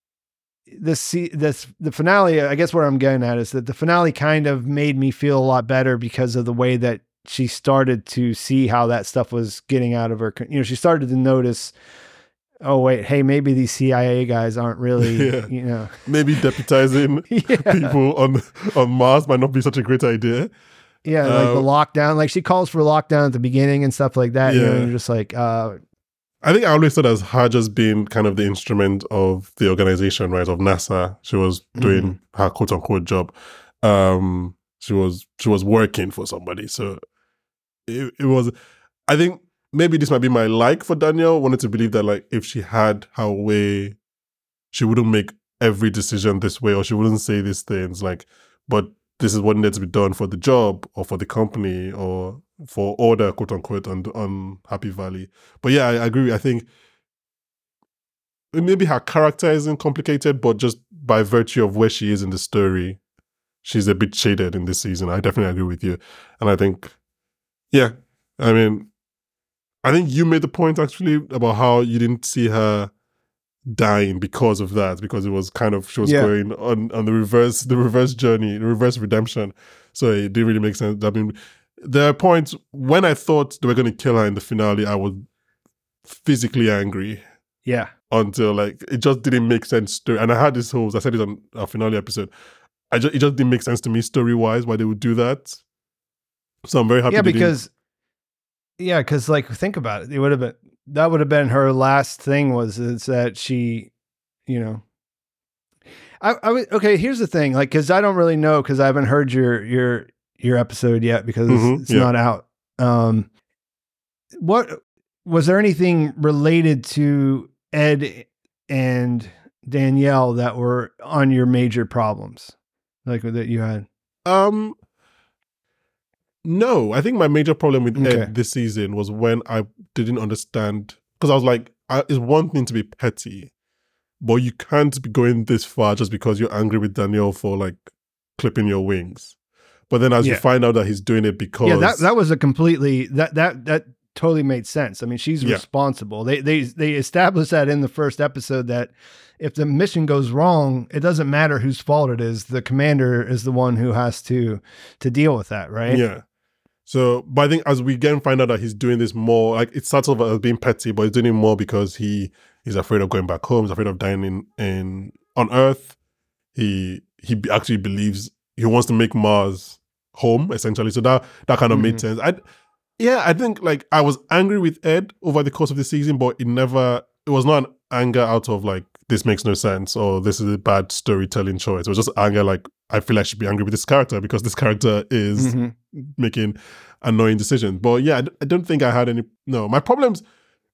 this this the finale I guess what I'm getting at is that the finale kind of made me feel a lot better because of the way that she started to see how that stuff was getting out of her you know she started to notice oh wait hey maybe these cia guys aren't really Yeah. you know Maybe deputizing yeah people on on Mars might not be such a great idea. yeah like the Uh, lockdown like she calls for lockdown at the beginning and stuff like that you know Yeah. you're just like uh I think I always thought as her just being kind of the instrument of the organization, right? Of NASA. She was doing Mm-hmm. her quote unquote job. Um she was she was working for somebody. So it, it was I think maybe this might be my like for Danielle. Wanted to believe that like if she had her way, she wouldn't make every decision this way or she wouldn't say these things like, but this is what needs to be done for the job or for the company or for order, quote unquote, on on Happy Valley. But yeah, I agree. I think maybe her character isn't complicated, but just by virtue of where she is in the story, she's a bit shaded in this season. I definitely agree with you. And I think, yeah, I mean, I think you made the point actually about how you didn't see her dying because of that, because it was kind of she was Yeah. going on on the reverse the reverse journey, the reverse redemption. So it didn't really make sense. I mean, there are points when I thought they were going to kill her in the finale, I was physically angry Yeah. until like it just didn't make sense to and I had this whole I said it on our finale episode. I just it just didn't make sense to me story wise why they would do that. So I'm very happy. yeah, because yeah, because like think about it, it would have been that would have been her last thing was is that she, you know. I, I was okay. Here's the thing, like, because I don't really know because I haven't heard your your your episode yet because Mhm, it's yeah. not out. Um, what was there anything related to Ed and Danielle that were on your major problems, like that you had? Um, no, I think my major problem with Okay. Ed this season was when I didn't understand because I was like, I, it's one thing to be petty, but you can't be going this far just because you're angry with Daniel for like clipping your wings. But then as you find out that he's doing it because yeah that that was a completely that that that totally made sense i mean she's Yeah. responsible they they they established that in the first episode that if the mission goes wrong it doesn't matter whose fault it is the commander is the one who has to to deal with that right Yeah. So, but I think as we again find out that he's doing this more, like it starts off as being petty, but he's doing it more because he is afraid of going back home. He's afraid of dying in, in on Earth. He he actually believes he wants to make Mars home essentially. So that that kind of made Mhm. sense. I yeah, I think like I was angry with Ed over the course of the season, but it never it was not an anger out of like this makes no sense or this is a bad storytelling choice. It was just anger like I feel I should be angry with this character because this character is Mhm. Making annoying decisions. But yeah, I don't think I had any. No, my problems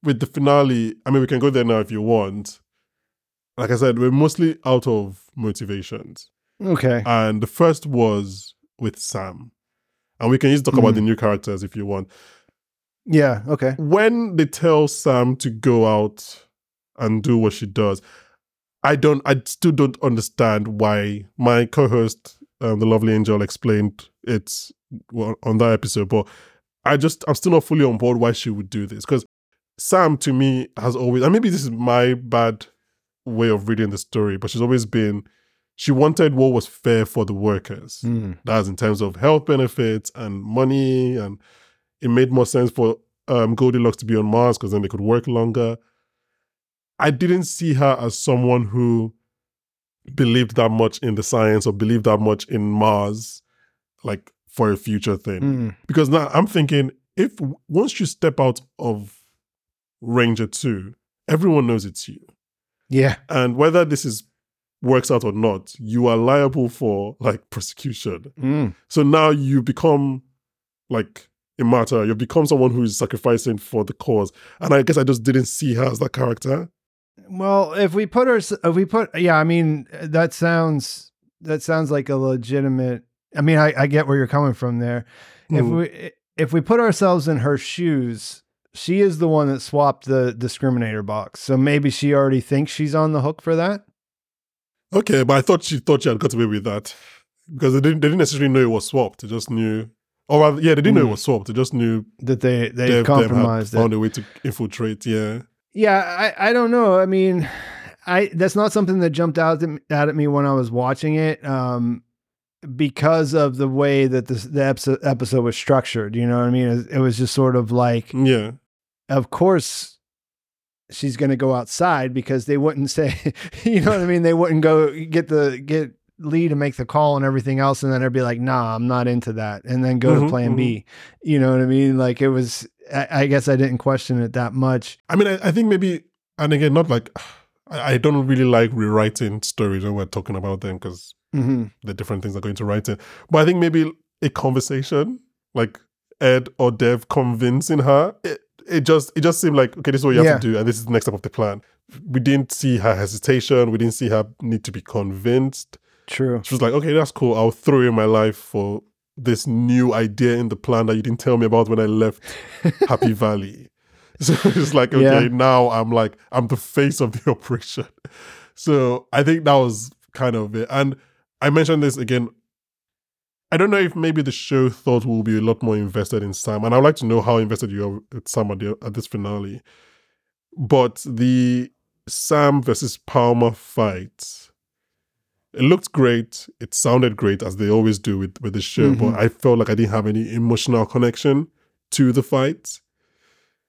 with the finale. I mean, we can go there now if you want. Like I said, we're mostly out of motivations, okay and the first was with Sam, and we can just talk about Mhm. the new characters if you want. yeah okay When they tell Sam to go out and do what she does, I don't. I still don't understand why my co-host, um, the lovely Angel, explained it on that episode, but I just I'm still not fully on board why she would do this because Sam to me has always and maybe this is my bad way of reading the story, but she's always been she wanted what was fair for the workers. Mm. That's in terms of health benefits and money, and it made more sense for um, Goldilocks to be on Mars because then they could work longer. I didn't see her as someone who believed that much in the science or believed that much in Mars, like for a future thing. Mm. Because now I'm thinking if once you step out of Ranger 2, everyone knows it's you. yeah And whether this is works out or not, you are liable for like prosecution. Mm. So now you become like a martyr. You become someone who is sacrificing for the cause. And I guess I just didn't see her as that character. Well, if we put our, if we put, yeah, I mean, that sounds, that sounds like a legitimate. I mean, I, I get where you're coming from there. If Mhm. we, if we put ourselves in her shoes, she is the one that swapped the discriminator box. So maybe she already thinks she's on the hook for that. Okay, but I thought she thought she had got away with that because they didn't they didn't necessarily know it was swapped. They just knew, or rather, yeah, they didn't know it Mm. was swapped. They just knew That they they Dev compromised it. found a way to infiltrate. Yeah, Yeah, I, I don't know. I mean, I that's not something that jumped out at me, out at me when I was watching it, um, because of the way that this, the episode, was structured. You know what I mean? It, was just sort of like, yeah, of course, she's going to go outside because they wouldn't say, you know what I mean? They wouldn't go get the get Lee to make the call and everything else, and then they'd be like, "Nah, I'm not into that," and then go Mhm, to Plan B. You know what I mean? Like it was. I, I guess I didn't question it that much. I mean, I, I think maybe, and again, not like I, I don't really like rewriting stories when we're talking about them because hmm the different things are going to write in. But I think maybe a conversation, like Ed or Dev convincing her, it, it just it just seemed like okay, this is what you have to do, and this is the next step of the plan. We didn't see her hesitation. We didn't see her need to be convinced. True. She was like, okay, that's cool. I'll throw in my life for this new idea in the plan that you didn't tell me about when I left Happy Valley. So it's like, okay, Yeah. now I'm like, I'm the face of the operation. So I think that was kind of it. And I mentioned this again. I don't know if maybe the show thought we'll be a lot more invested in Sam, and I'd like to know how invested you are with Sam at, the, at this finale. But the Sam versus Palmer fight, it looked great. It sounded great as they always do with with the show, Mhm. but I felt like I didn't have any emotional connection to the fight.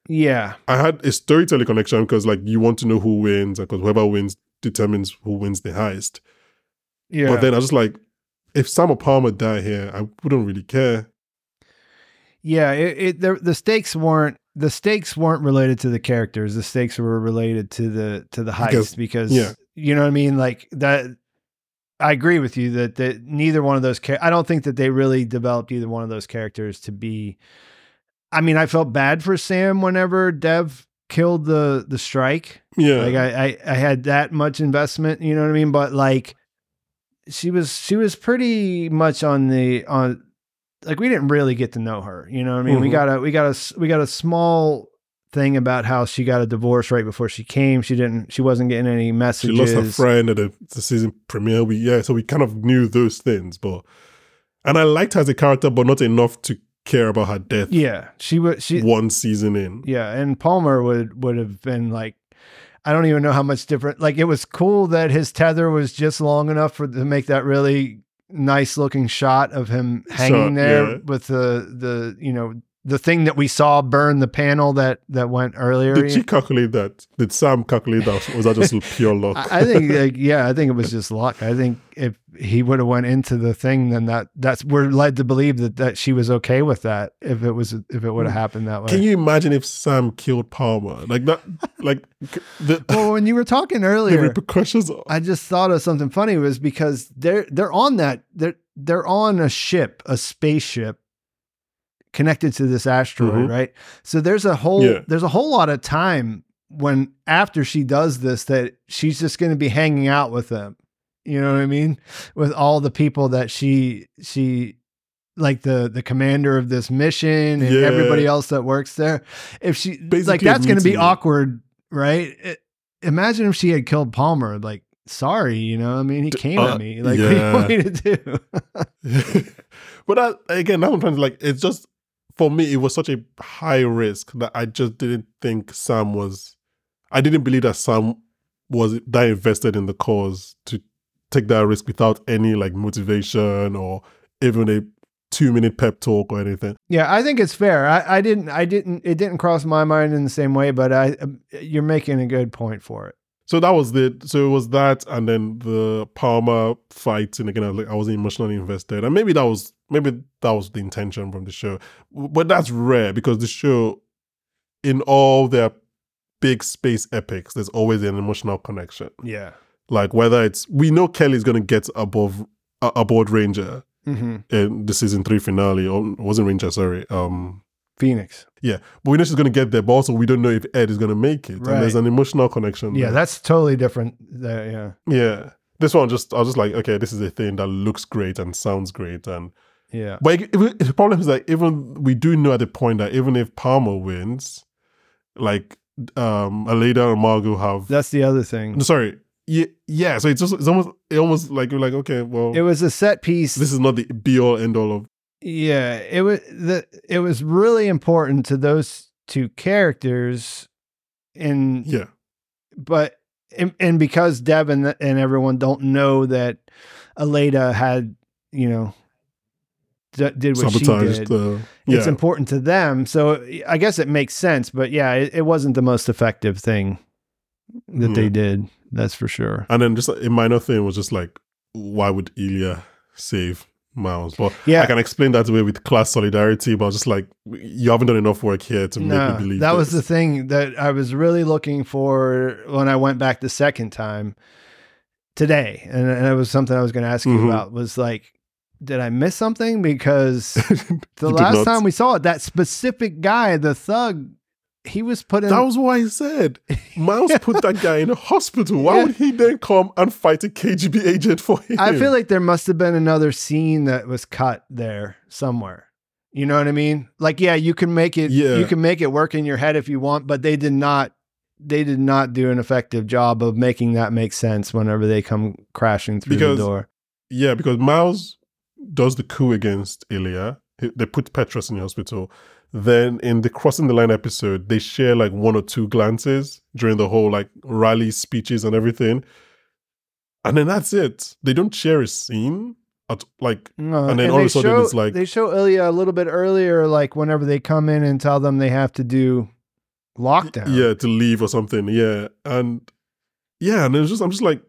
Yeah. I had a storytelling connection because like you want to know who wins, because whoever wins determines who wins the heist. Yeah. But then I was just like, if Sam or Palmer die here, I wouldn't really care. Yeah, it, it the, the stakes weren't the stakes weren't related to the characters. The stakes were related to the to the heist Because- because, yeah. you know what I mean. Like that, I agree with you that that neither one of those. Char- I don't think that they really developed either one of those characters to be. I mean, I felt bad for Sam whenever Dev killed the the strike. Yeah. Like I, I I had that much investment. You know what I mean? But like, she was she was pretty much on the on like we didn't really get to know her. You know what I mean? We Mhm. got a we got a we got a small thing about how she got a divorce right before she came. She didn't she wasn't getting any messages. she lost her friend at the, the season premiere. We yeah, so we kind of knew those things, but and I liked her as a character, but not enough to care about her death Yeah, she was. she one season in. Yeah, and Palmer would would have been like I don't even know how much different. Like it was cool that his tether was just long enough for to make that really nice looking shot of him hanging there yeah. with the the you know the thing that we saw burn the panel that that went earlier. Did she calculate that? Did Sam calculate that? Was that just pure luck? I, think like, yeah, I think it was just luck. I think if he would have went into the thing, then that that's we're led to believe that that she was okay with that if it was if it would have happened that way. Can you imagine if Sam killed Palmer? Like that like the, well, when you were talking earlier, the repercussions I just thought of something funny was because they're they're on that they're they're on a ship, a spaceship connected to this asteroid, Mhm. right? So there's a whole Yeah. there's a whole lot of time when after she does this that she's just going to be hanging out with them. You know what I mean? With all the people that she she like the the commander of this mission and Yeah. everybody else that works there. If she like Basically a that's going to be awkward, right? It- imagine if she had killed Palmer. Like, sorry, you know. I mean, he came uh, at me. Like, yeah. what do you want me to do? but that, again, that one trying to like it's just for me, it was such a high risk that I just didn't think Sam was. I didn't believe that Sam was that invested in the cause to take that risk without any like motivation or even a two minute pep talk or anything. yeah, I think it's fair. I, I didn't. I didn't. It didn't cross my mind in the same way. But I, um, you're making a good point for it. So that was the so it was that and then the Palmer fight and again I was like I wasn't emotionally invested. And maybe that was maybe that was the intention from the show. But that's rare because the show in all their big space epics there's always an emotional connection. Yeah. like whether it's we know Kelly's gonna get above uh, aboard Ranger hmm in the season three finale or it wasn't Ranger sorry um Phoenix. yeah but we know she's gonna get there but also we don't know if Ed is gonna make it Right. and there's an emotional connection Yeah, there. that's totally different. There, yeah. Yeah. This one just I was just like, okay, this is a thing that looks great and sounds great. And Yeah. but it, it- the problem is that even we do know at the point that even if Palmer wins, like um Aleida and Margot have That's the other thing. sorry. Yeah, yeah. So it's just it's almost it almost like you're like, okay, well It was a set piece. this is not the be all end all of Yeah, it was the it was really important to those two characters, and yeah. but and, and because Dev and, and everyone don't know that Aleida had you know d- did what she Sabotaged did. uh, It's important to them, so I guess it makes sense. But yeah, it, it wasn't the most effective thing that they did. That's for sure. And then just a minor thing was just like, why would Ilya save Miles? But Yeah, I can explain that away with class solidarity, but just like you haven't done enough work here to make me believe that was the thing that I was really looking for when I went back the second time today, and, and it was something I was going to ask you Mhm. about. Was like, did I miss something? Because the last time we saw it, that specific guy, the thug, he was put in. That was what I said. Miles put that guy in a hospital. Why Yeah. would he then come and fight a KGB agent for him? I feel like there must have been another scene that was cut there somewhere. You know what I mean? Like, yeah, you can make it. Yeah. You can make it work in your head if you want, but they did not. They did not do an effective job of making that make sense whenever they come crashing through Because- the door. Yeah, because Miles does the coup against Ilya. They put Petrus in the hospital. Then in the crossing the line episode, they share like one or two glances during the whole like rally speeches and everything. And then that's it. They don't share a scene at like No, And then all of a sudden show, it's like- they show Ilya a little bit earlier, like whenever they come in and tell them they have to do lockdown. yeah to leave or something. Yeah. And yeah, and it's just I'm just like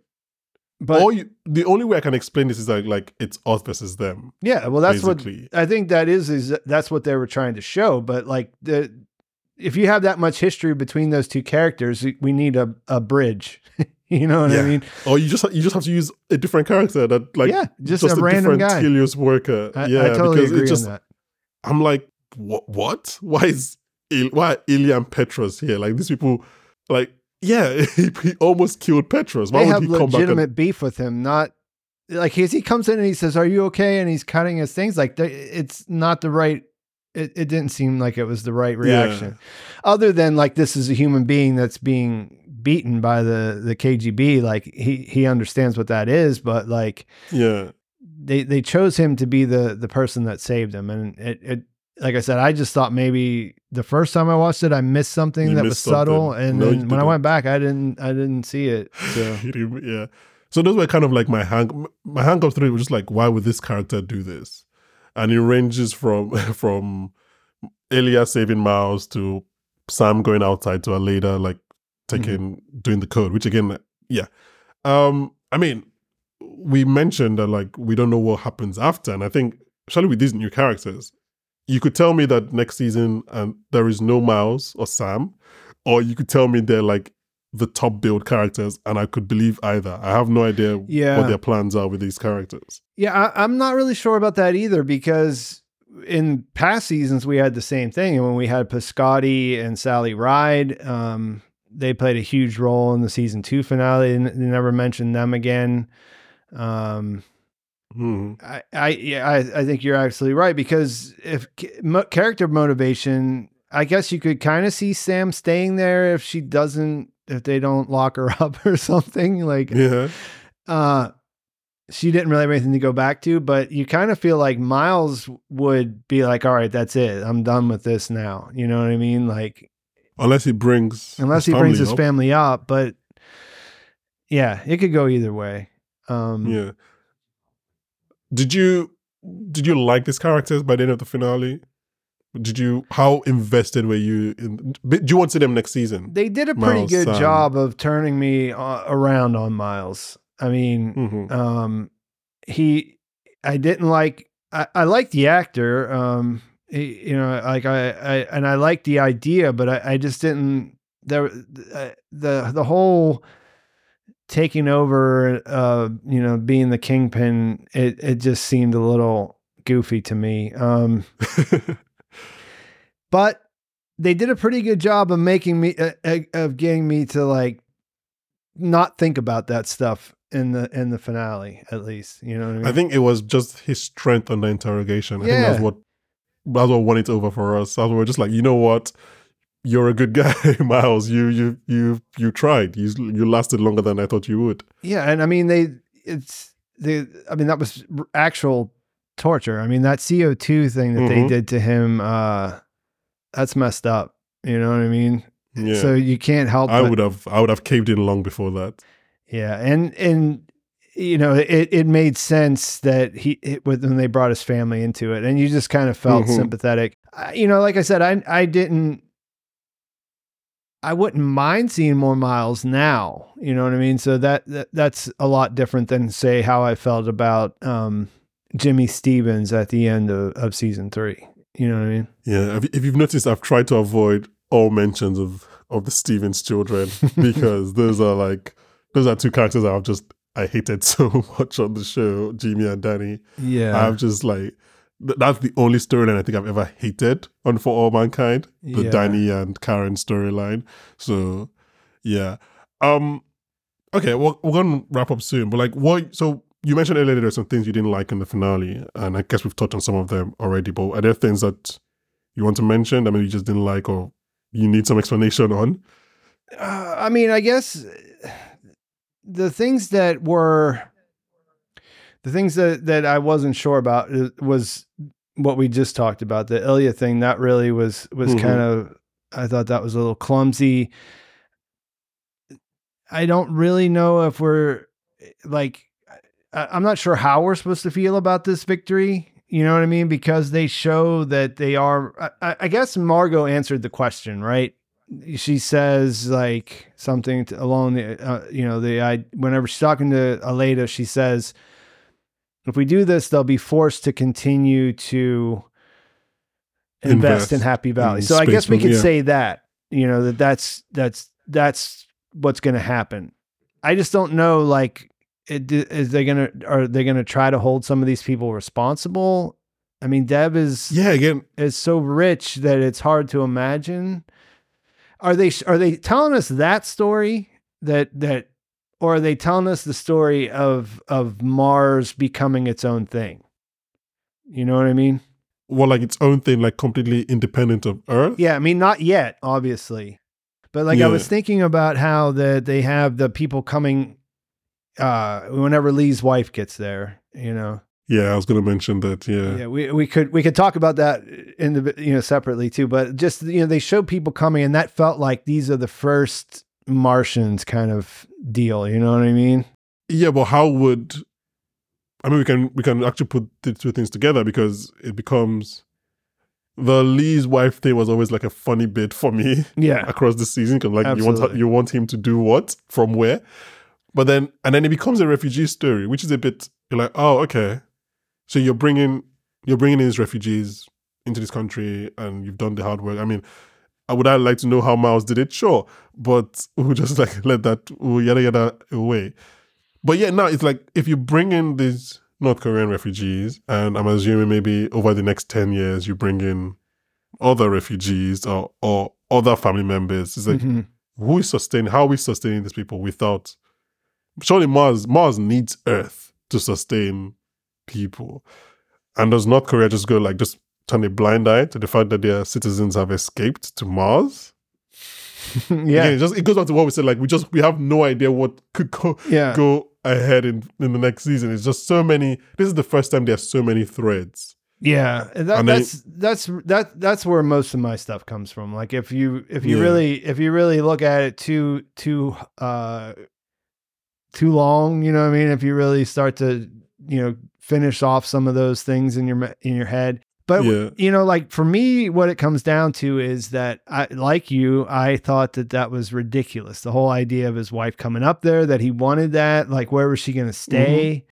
but you the only way I can explain this is like like it's us versus them. yeah, well, that's what. I think that is is that's what they were trying to show. But like the if you have that much history between those two characters, we need a, a bridge. you know what I mean? Or you just you just have to use a different character that like yeah, just, a, random different guy. Worker. I, yeah, I totally because agree it just on that. I'm like, what? What? Why is why are Ilya and Petros here? Like these people, like yeah, he, he almost killed Petros. Why They would have he come back? legitimate And, beef with him, not like as he comes in and he says, "Are you okay?" and he's cutting his things. Like it's not the right. It, it didn't seem like it was the right reaction. Other than like this is a human being that's being beaten by the the KGB. Like he he understands what that is, but like yeah, they they chose him to be the the person that saved him, and it it. Like I said, I just thought maybe the first time I watched it, I missed something You that was missed subtle, something. and No, then when I went back, I didn't I didn't see it. So yeah. So those were kind of like my hang my hang through it was just like, why would this character do this? And it ranges from from Ilya saving Miles to Sam going outside to Aleida like taking doing the code, which again, yeah. Um, I mean, we mentioned that like we don't know what happens after, and I think especially with these new characters, you could tell me that next season and there is no Miles or Sam, or you could tell me they're like the top build characters, and I could believe either. I have no idea Yeah. what their plans are with these characters. Yeah, I, I'm not really sure about that either because in past seasons we had the same thing. And when we had Piscotti and Sally Ride, um, they played a huge role in the season two finale. And they never mentioned them again. Um, Hmm. I, I, yeah, I, I think you're absolutely right because if mo- character motivation, I guess you could kind of see Sam staying there if she doesn't, if they don't lock her up or something. Like, Yeah, uh she didn't really have anything to go back to but you kind of feel like miles would be like all right that's it i'm done with this now you know what i mean like unless he brings unless he brings his up. family up but yeah it could go either way um Yeah. Did you did you like these characters by the end of the finale? Did you how invested were you in do you want to see them next season? they did a pretty Miles, good um, job of turning me uh, around on miles i mean hmm um he i didn't like i, I like the actor um he, you know like I, I and i like the idea but i, I just didn't there uh, the the whole taking over uh you know being the kingpin it it just seemed a little goofy to me um but they did a pretty good job of making me uh, uh, of getting me to like not think about that stuff in the in the finale at least you know what i mean I think it was just his strength on the interrogation. I think that's what that's what won it over for us. That's what we're just like, you know what? You're a good guy, Miles. You you you you tried. You you lasted longer than I thought you would. yeah and i mean they it's the i mean that was actual torture i mean that co2 thing that they Mhm. did to him uh that's messed up you know what i mean Yeah. so you can't help I but- would have I would have caved in long before that. Yeah, and and you know it it made sense that he it, when they brought his family into it, and you just kind of felt Mhm. sympathetic. I, you know, like I said, I I didn't. I wouldn't mind seeing more miles now. You know what I mean? So that, that that's a lot different than say how I felt about um, Jimmy Stevens at the end of, of season three. You know what I mean? Yeah, if, if you've noticed, I've tried to avoid all mentions of of the Stevens children because those are like those are two characters I've just I hated so much on the show, Jimmy and Danny. Yeah. I'm just like th- that's the only storyline I think I've ever hated on For All Mankind, the Yeah. Danny and Karen storyline. So, yeah. Um, okay, well, we're gonna wrap up soon, but like, what? So you mentioned earlier there are some things you didn't like in the finale, and I guess we've touched on some of them already. But are there things that you want to mention that maybe you just didn't like, or you need some explanation on? Uh, I mean, I guess the things that were the things that that I wasn't sure about was what we just talked about. The Ilya thing that really was was Mhm. kind of I thought that was a little clumsy. I don't really know if we're like I, I'm not sure how we're supposed to feel about this victory. You know what I mean? Because they show that they are. I- I, I guess Margot answered the question, right? she says like something to, along the uh, you know the I whenever she's talking to Aleida she says if we do this they'll be forced to continue to invest, Invest in Happy Valley. in So I guess we could yeah. say that you know that that's that's that's what's going to happen. I just don't know like it, is they going to are they going to try to hold some of these people responsible? I mean Dev is Yeah, again, is so rich that it's hard to imagine. Are they are they telling us that story that that or are they telling us the story of of Mars becoming its own thing? You know what I mean? well, like its own thing, like completely independent of Earth. Yeah, I mean not yet, obviously. But like I was thinking about how that they have the people coming uh whenever Lee's wife gets there, you know. Yeah, I was gonna mention that. Yeah, yeah we, we could we could talk about that in the you know separately too but just you know they showed people coming and that felt like these are the first martians kind of deal you know what i mean yeah, but how would? I mean, we can we can actually put the two things together because it becomes the Lee's wife thing was always like a funny bit for me yeah across the season because like you want you want him to do what from where, but then and then it becomes a refugee story, which is a bit you're like oh okay, so you're bringing you're bringing these refugees into this country and you've done the hard work. I mean, would I like to know how Miles did it, sure, but we'll just like let that yada yada away. But yeah, now it's like if you bring in these North Korean refugees, and I'm assuming maybe over the next ten years you bring in other refugees or or other family members. It's like Mhm. who is sustaining? How are we sustaining these people without? Surely Mars Mars needs Earth to sustain people, and does North Korea just go like just turn a blind eye to the fact that their citizens have escaped to Mars? yeah Again, it just it goes back to what we said. Like we just we have no idea what could go yeah go ahead in in the next season. It's just so many. This is the first time there's so many threads. yeah and that, that's that's that that's where most of my stuff comes from like if you if you Yeah. really if you really look at it too too uh too long you know what i mean if you really start to you know finish off some of those things in your in your head but Yeah. you know like for me what it comes down to is that i like you i thought that that was ridiculous. The whole idea of his wife coming up there that he wanted that like where was she going to mm-hmm. stay?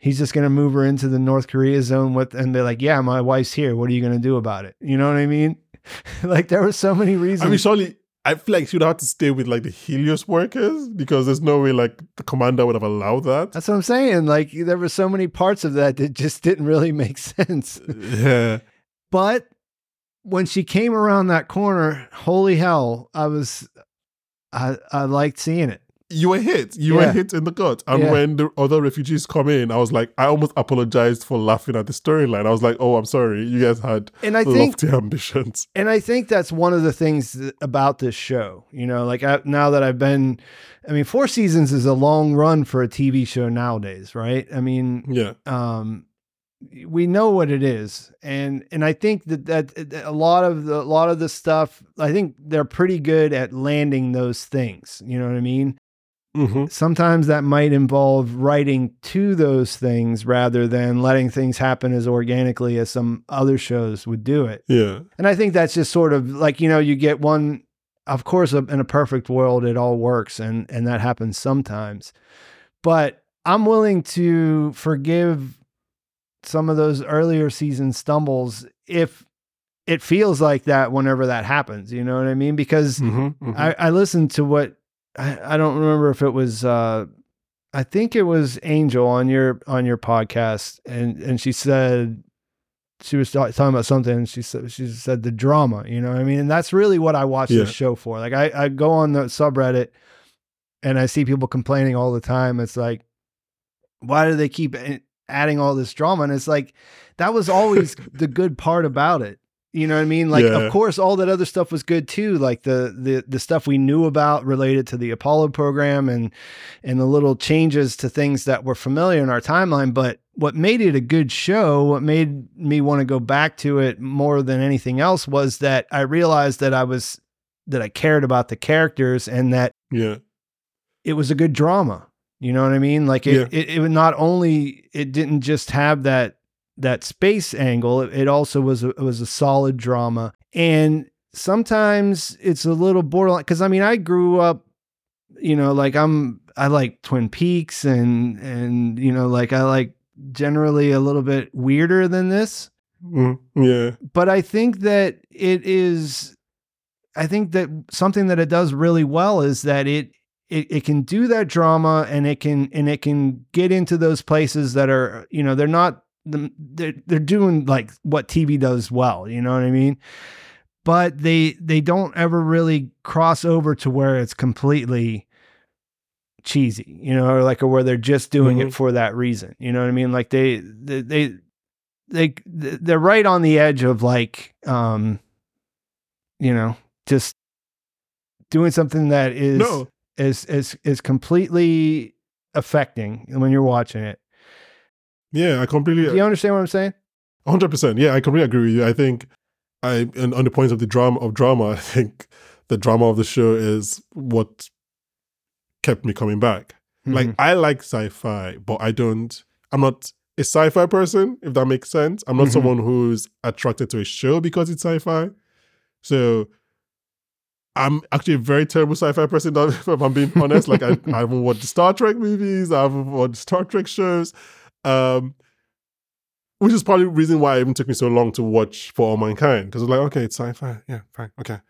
He's just going to move her into the north korea zone with and they're like yeah my wife's here. What are you going to do about it? You know what i mean? Like there were so many reasons I mean, surely I feel like she would have to stay with like the Helios workers because there's no way like the commander would have allowed that. that's what i'm saying like there were so many parts of that that just didn't really make sense yeah. But when she came around that corner, holy hell, I was I I liked seeing it. You were hit. You Yeah. were hit in the gut. And Yeah. when the other refugees come in, I was like, I almost apologized for laughing at the storyline. I was like, oh, I'm sorry. You guys had And I think lofty ambitions. and I think that's one of the things that- about this show. You know, like I, now that I've been I mean, 4 seasons is a long run for a TV show nowadays, right? I mean, Yeah. um we know what it is and and i think that that that a lot of the a lot of the stuff i think they're pretty good at landing those things you know what i mean hmm sometimes that might involve writing to those things rather than letting things happen as organically as some other shows would do it. Yeah. And I think that's just sort of like, you know, you get one, of course, in a perfect world, it all works and, and that happens sometimes. But I'm willing to forgive some of those earlier season stumbles if it feels like that whenever that happens. You know what I mean? Because hmm I, I listened to what I, I don't remember if it was uh I think it was Angel on your on your podcast and and she said she was talking about something and she said she said the drama, you know what I mean? And that's really what I watch Yeah. this show for. Like I, I go on the subreddit and I see people complaining all the time. It's like, why do they keep adding all this drama? And it's like that was always the good part about it. You know what I mean? Like, Yeah. of course, all that other stuff was good too. Like the the the stuff we knew about related to the Apollo program and and the little changes to things that were familiar in our timeline. But what made it a good show, what made me want to go back to it more than anything else, was that I realized that I was that I cared about the characters and that Yeah. it was a good drama. You know what I mean? Like it, Yeah. it, it not only it didn't just have that that space angle, it, it also was a, it was a solid drama. And sometimes it's a little borderline because I mean I grew up, you know, like I'm I like Twin Peaks and and you know like I like generally a little bit weirder than this Mm, yeah. but I think that it is I think that something that it does really well is that it it, it can do that drama and it can and it can get into those places that are you know they're not the- they're they're doing like what TV does well you know what I mean but they they don't ever really cross over to where it's completely cheesy you know or like or where they're just doing it Mhm. for that reason you know what I mean like they they, they they they're right on the edge of like um you know just doing something that is No. is is is completely affecting when you're watching it. Yeah, I completely Do you understand what I'm saying? Hundred percent. Yeah, I completely agree with you. I think I and on the points of the drama of drama, I think the drama of the show is what kept me coming back. Like Mhm. I like sci-fi, but I don't. I'm not a sci-fi person, if that makes sense. I'm not Mhm. someone who's attracted to a show because it's sci-fi. So I'm actually a very terrible sci-fi person. If I'm being honest, like I, I haven't watched Star Trek movies, I haven't watched Star Trek shows, um, which is probably the reason why it even took me so long to watch For All Mankind because I was like, okay, it's sci-fi, yeah, fine, okay.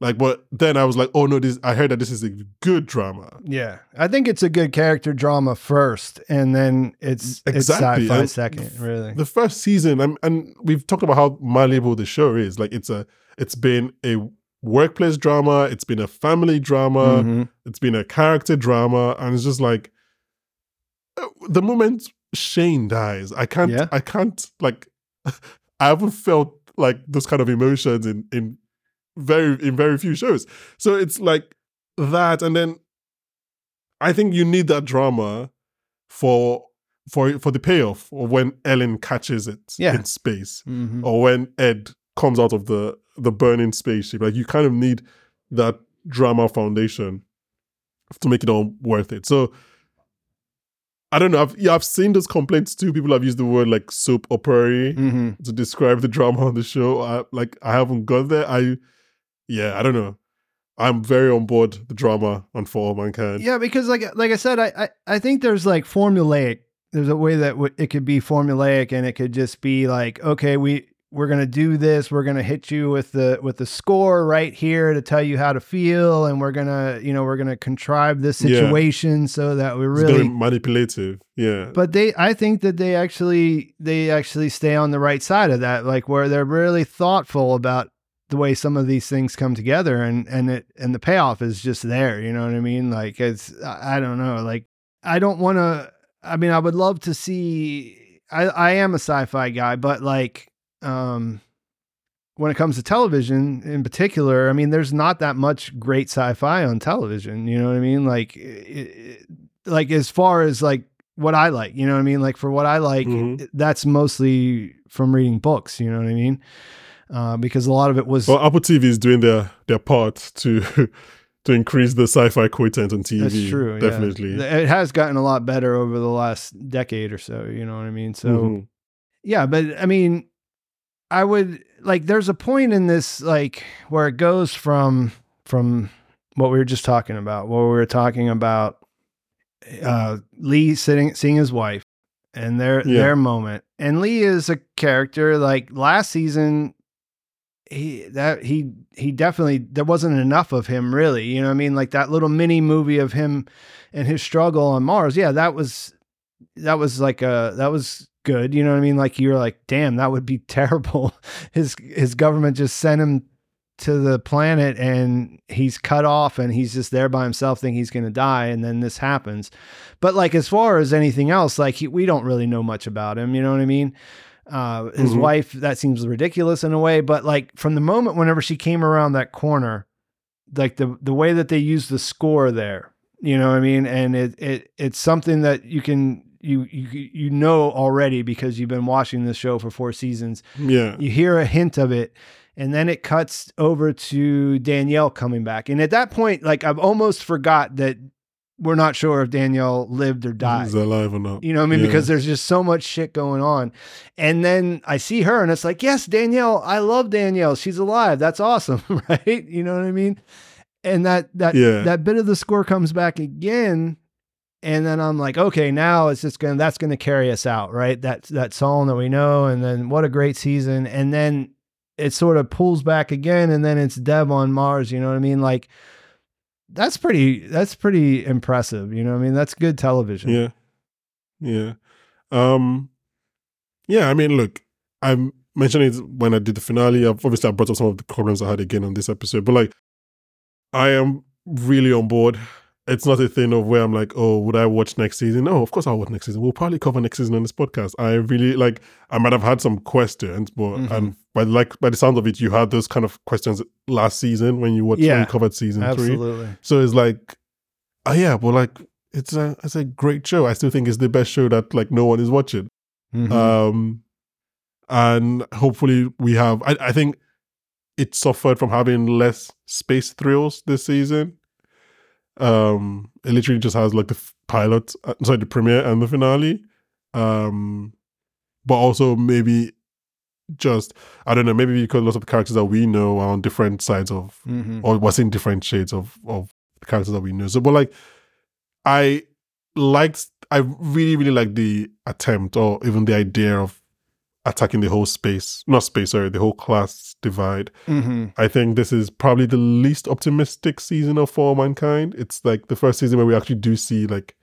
Like, but then I was like, oh no, this. I heard that this is a good drama. yeah, I think it's a good character drama first, and then it's Exactly, it's sci-fi and second. Really, the first season and, and we've talked about how malleable the show is like it's a it's been a workplace drama it's been a family drama Mhm. it's been a character drama and it's just like uh, the moment shane dies i can't Yeah. i can't like i haven't felt like those kind of emotions in in very in very few shows so it's like that and then i think you need that drama for for for the payoff or when ellen catches it Yeah. in space Mhm. or when ed comes out of the the burning spaceship like you kind of need that drama foundation to make it all worth it so i don't know. I've, yeah i've seen those complaints too. People have used the word like soap opera Mhm. to describe the drama on the show. I, like i haven't got there. I yeah i don't know. I'm very on board the drama on for all mankind. Yeah, because like like I said, I, I I think there's like formulaic. There's a way that w- it could be formulaic, and it could just be like, okay, we we're gonna do this. We're gonna hit you with the with the score right here to tell you how to feel, and we're gonna you know we're gonna contrive this Yeah. situation so that we it's very really. manipulative yeah But they, I think that they actually they actually stay on the right side of that, like where they're really thoughtful about the way some of these things come together and and it and the payoff is just there you know what i mean like it's i I don't know like i don't want to i mean i would love to see i i am a sci-fi guy but like um when it comes to television in particular i mean there's not that much great sci-fi on television you know what i mean like it, like as far as like what i like you know what i mean like for what i like Mhm. that's mostly from reading books you know what i mean uh, because a lot of it was well apple tv is doing their their part to to increase the sci-fi quotient on tv That's true. yeah. definitely It has gotten a lot better over the last decade or so. You know what I mean? So, Mhm. yeah, but I mean, I would like, there's a point in this, like, where it goes from, from what we were just talking about, what we were talking about, uh, Lee sitting, seeing his wife and their, Yeah. their moment. And Lee is a character like last season. He that he he definitely there wasn't enough of him really you know what I mean like that little mini movie of him and his struggle on Mars yeah that was that was like a that was good. You know what I mean? Like you're like, damn, that would be terrible. His his government just sent him to the planet and he's cut off and he's just there by himself thinking he's going to die and then this happens but like as far as anything else like he, we don't really know much about him you know what i mean uh, his Mhm. wife that seems ridiculous in a way but like from the moment whenever she came around that corner like the the way that they use the score there you know what i mean and it it it's something that you can you you you know already because you've been watching this show for four seasons Yeah. you hear a hint of it and then it cuts over to Danielle coming back. And at that point, like I've almost forgot that we're not sure if Danielle lived or died. Is that alive or not? You know what I mean? Yeah. Because there's just so much shit going on. And then I see her and it's like, yes, Danielle, I love Danielle. She's alive. That's awesome. right. You know what I mean? And that that Yeah. that bit of the score comes back again. And then I'm like, okay, now it's just gonna that's gonna carry us out, right? That that song that we know, and then what a great season. And then it sort of pulls back again, and then it's Dev on Mars, you know what I mean? Like that's pretty that's pretty impressive. You know what I mean? That's good television. Yeah. Yeah. Um yeah, I mean, look, I mentioned it when I did the finale. I've obviously I brought up some of the problems I had again on this episode, but like I am really on board. It's not a thing of where I'm like, oh, would I watch next season? Oh, of course I'll watch next season. We'll probably cover next season on this podcast. I really like I might have had some questions, but Mhm. and by like by the sound of it, you had those kind of questions last season when you watched when you covered season three. Absolutely. So it's like, oh yeah, but like it's a it's a great show. I still think it's the best show that like no one is watching. Mhm. Um, and hopefully we have. I, I think it suffered from having less space thrills this season. Um, it literally just has like the f- pilot, uh, sorry, the premiere and the finale. Um, but also maybe just I don't know, maybe because lots of the characters that we know are on different sides of Mhm. or was in different shades of of the characters that we know. So, but like, I liked, I really, really liked the attempt or even the idea of attacking the whole space, not space, sorry, the whole class divide. Mhm. I think this is probably the least optimistic season of For All Mankind. It's like the first season where we actually do see like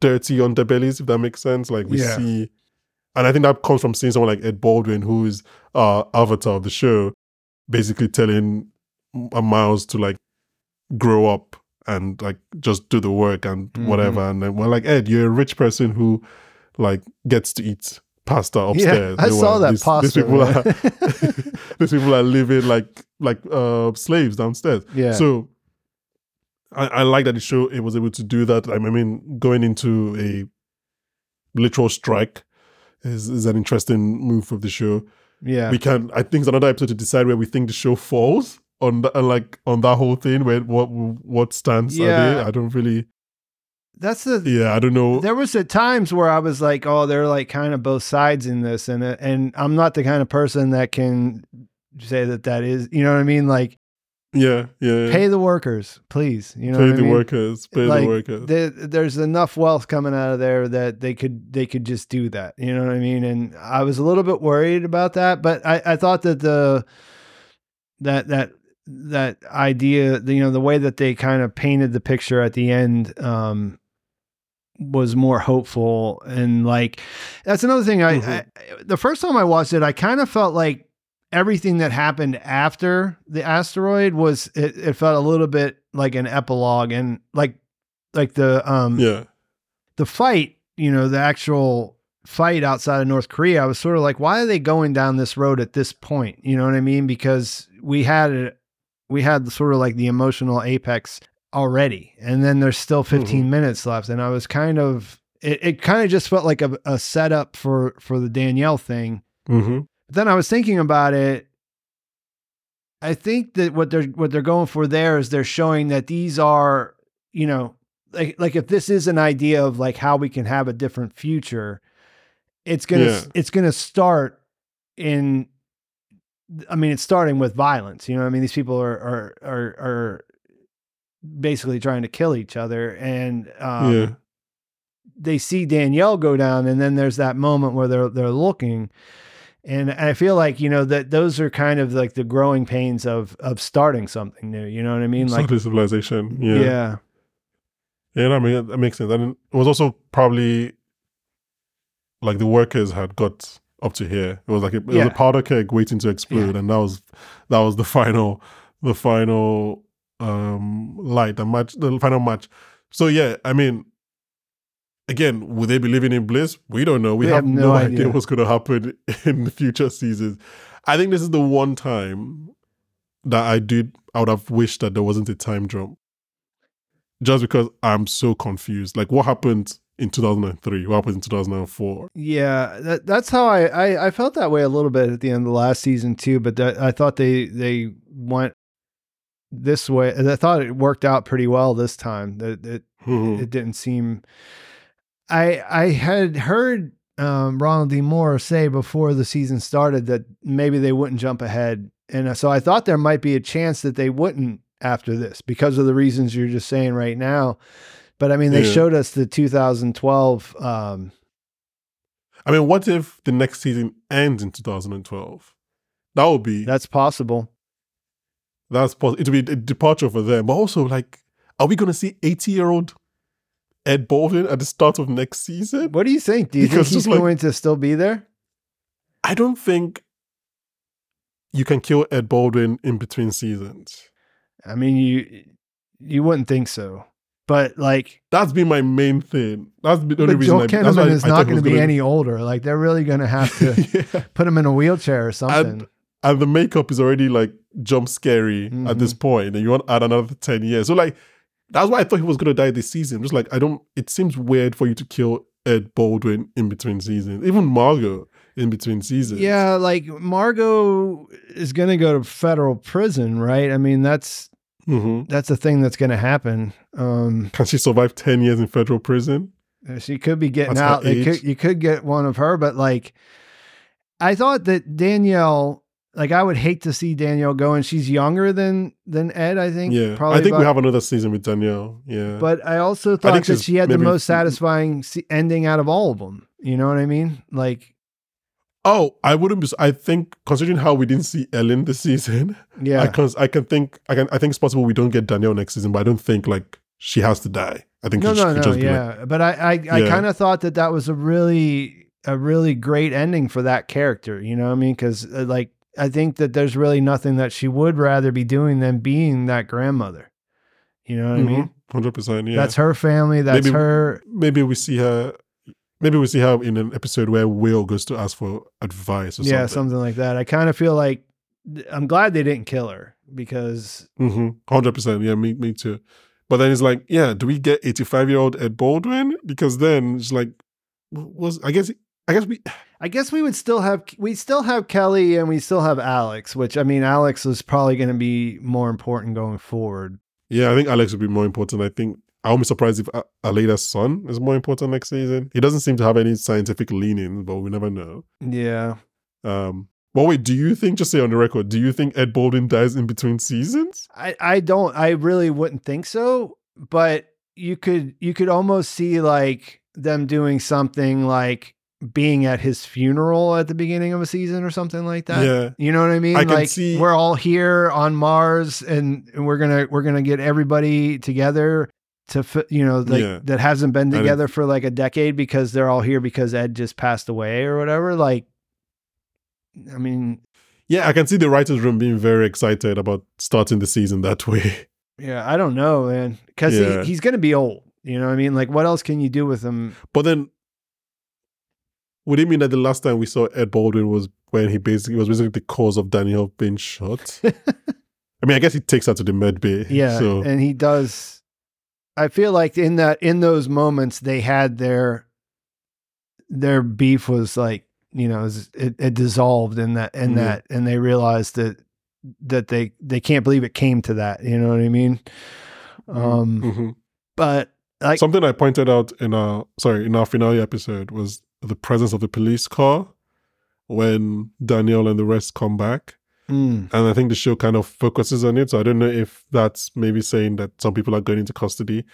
dirty underbellies, if that makes sense. Like we Yeah. see, and I think that comes from seeing someone like Ed Baldwin, who is uh avatar of the show, basically telling Miles to like grow up and like just do the work and Mhm. whatever. And then we're like, Ed, you're a rich person who like gets to eat pasta upstairs. Yeah, I saw that these, pasta. These people man. are these people are living like like uh slaves downstairs. yeah. So I, I like that the show it was able to do that. I mean, going into a literal strike is, is an interesting move of the show. yeah. We can I think it's another episode to decide where we think the show falls on the, like on that whole thing where what what stance are they? I don't really That's the yeah, I don't know. there was at times where I was like, oh, they're like kind of both sides in this, and and I'm not the kind of person that can say that that is, you know what I mean? Like, Yeah, yeah. pay the workers, please. You know Pay what I the mean? workers. Pay Like, the workers. There, there's enough wealth coming out of there that they could they could just do that. You know what I mean? And I was a little bit worried about that, but I, I thought that the that that that idea, you know, the way that they kind of painted the picture at the end um, was more hopeful and like that's another thing. I, Mhm. I the first time I watched it, I kind of felt like everything that happened after the asteroid was it, it felt a little bit like an epilogue and like like the um yeah. the fight you know the actual fight outside of north korea i was sort of like why are they going down this road at this point you know what i mean because we had it we had sort of like the emotional apex already and then there's still 15 minutes left and i was kind of it, it kind of just felt like a, a setup for for the danielle thing Mm-hmm. but then I was thinking about it. I think that what they're what they're going for there is they're showing that these are, you know, like like if this is an idea of like how we can have a different future, it's gonna Yeah. it's gonna start in. I mean, it's starting with violence. You know, I mean, these people are are are are basically trying to kill each other, and um, yeah. they see Danielle go down, and then there's that moment where they're they're looking, and I feel like you know that those are kind of like the growing pains of of starting something new. You know what I mean? Like, civilization. Yeah. yeah, Yeah, that, makes, that makes sense. And it was also probably like the workers had got up to here. It was like a, it was a powder keg waiting to explode, and that was that was the final the final um light the match the final match. So yeah, I mean. Again, would they be living in bliss? We don't know. We, We have, have no, no idea. idea. what's going to happen in the future seasons. I think this is the one time that I did. I would have wished that there wasn't a time jump, just because I'm so confused. Like, what happened in 2003? What happened in 2004? Yeah, that, that's how I, I I felt that way a little bit at the end of the last season too. But that, I thought they they went this way. I thought it worked out pretty well this time. That it, Mhm. it didn't seem. I I had heard um, Ronald D. Moore say before the season started that maybe they wouldn't jump ahead, and uh, so I thought there might be a chance that they wouldn't after this because of the reasons you're just saying right now. But I mean, they Yeah. showed us the 2012. Um, I mean, what if the next season ends in 2012? That would be that's possible. That's possible. It would be a departure for them, but also like, are we going to see 80 year old Ed Baldwin at the start of next season? What do you think? Do you Because think he's like- going to still be there? I don't think you can kill Ed Baldwin in between seasons. I mean, you you wouldn't think so, but like, That's been my main thing. That's been the only reason. Joel I, Kinnaman I is thought not going to be gonna- any older. Like, they're really going to have to yeah. put him in a wheelchair or something. And the makeup is already like jump scary at Mm-hmm. this point, and you want to add another 10 years. So, like, that's why I thought he was going to die this season. Just like, I don't, it seems weird for you to kill Ed Baldwin in between seasons, even Margot in between seasons. Yeah, like Margot is going to go to federal prison, right? I mean, that's hmm that's a thing that's going to happen. Um, Can she survive 10 years in federal prison? she could be getting That's out. Could, you could get one of her, but like, I thought that Danielle, like, I would hate to see Danielle go, and she's younger than than Ed. I think. Yeah. probably I think about- we have another season with Danielle. Yeah. But I also thought think that she had the most satisfying ending out of all of them. You know what I mean? Like, oh, I wouldn't be, I think, considering how we didn't see Ellen this season, yeah, I can I can think I can I think it's possible we don't get Danielle next season, but I don't think like she has to die. I think no, she no, could no, just be like, yeah. but I, I, I Yeah. kind of thought that that was a really, a really great ending for that character. You know what I mean? Because uh, like, I think that there's really nothing that she would rather be doing than being that grandmother. You know what I mean? hundred percent. Yeah, That's her family. That's Maybe- her. maybe we see her. Maybe we see her in an episode where Will goes to ask for advice or Yeah, something. something like that. I kind of feel like I'm glad they didn't kill her because Mm-hmm. Hundred percent. Yeah, me me too. But then it's like, yeah, do we get eighty five year old Ed Baldwin? Because then it's like, was I guess I guess we I guess we would still have we still have Kelly and we still have Alex, which I mean Alex is probably going to be more important going forward. Yeah, I think Alex would be more important. I think I won't be surprised if Aleida's son is more important next season. He doesn't seem to have any scientific leanings, but we never know. Yeah. Um, but wait, do you think, just say on the record, do you think Ed Baldwin dies in between seasons? I I don't I really wouldn't think so, but you could you could almost see like them doing something like being at his funeral at the beginning of a season or something like that. yeah. You know what I mean? I like see- we're all here on Mars and, and we're gonna we're gonna get everybody together to you know like Yeah. that hasn't been together for like a decade because they're all here because Ed just passed away or whatever. Like, I mean, Yeah, I can see the writers' room being very excited about starting the season that way. yeah, I don't know, man, because Yeah. he, he's gonna be old. You know what I mean? Like, what else can you do with him? But then, would it mean that the last time we saw Ed Baldwin was when he basically was basically the cause of Danielle being shot? I mean, I guess he takes her to the med bay. Yeah, So and he does. I feel like in that in those moments they had their their beef was like you know it, it dissolved in that in Yeah. that and they realized that that they they can't believe it came to that you know what I mean um Mhm. but like something I pointed out in our sorry in our finale episode was the presence of the police car when Danielle and the rest come back. mm, And I think the show kind of focuses on it. So I don't know if that's maybe saying that some people are going into custody.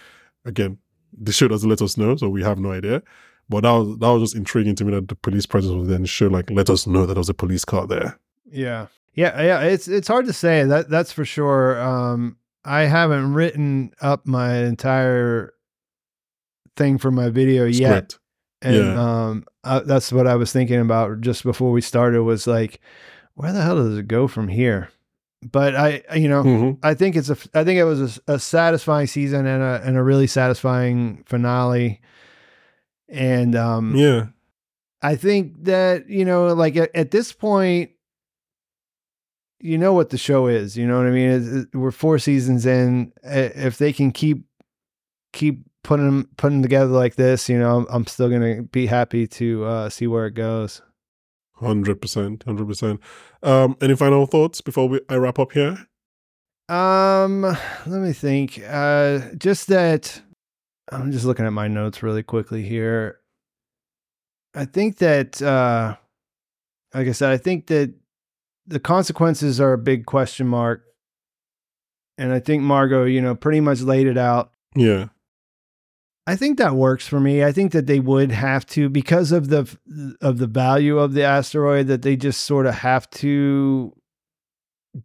Again, the show doesn't let us know, so we have no idea. But that was that was just intriguing to me that the police presence was there and the show like let us know that there was a police car there. yeah yeah yeah it's it's hard to say that that's for sure um I haven't written up my entire thing for my video yet Script. And Yeah. um, uh, that's what I was thinking about just before we started. Was like, where the hell does it go from here? But I, I- you know, Mhm. I think it's a. I think it was a, a satisfying season and a and a really satisfying finale. And um, Yeah. I think that you know, like at, at this point, you know what the show is. You know what I mean? It's- it- we're four seasons in. If they can keep keep putting 'em- putting together like this, you know, I'm, I'm still gonna be happy to uh, see where it goes. Hundred percent. Hundred percent. Um, any final thoughts before we I wrap up here? Um, let me think. Uh, just that I'm just looking at my notes really quickly here. I think that, uh, like I said, I think that the consequences are a big question mark, and I think Margot, you know, pretty much laid it out. Yeah. I think that works for me. I think that they would have to because of the of the value of the asteroid that they just sort of have to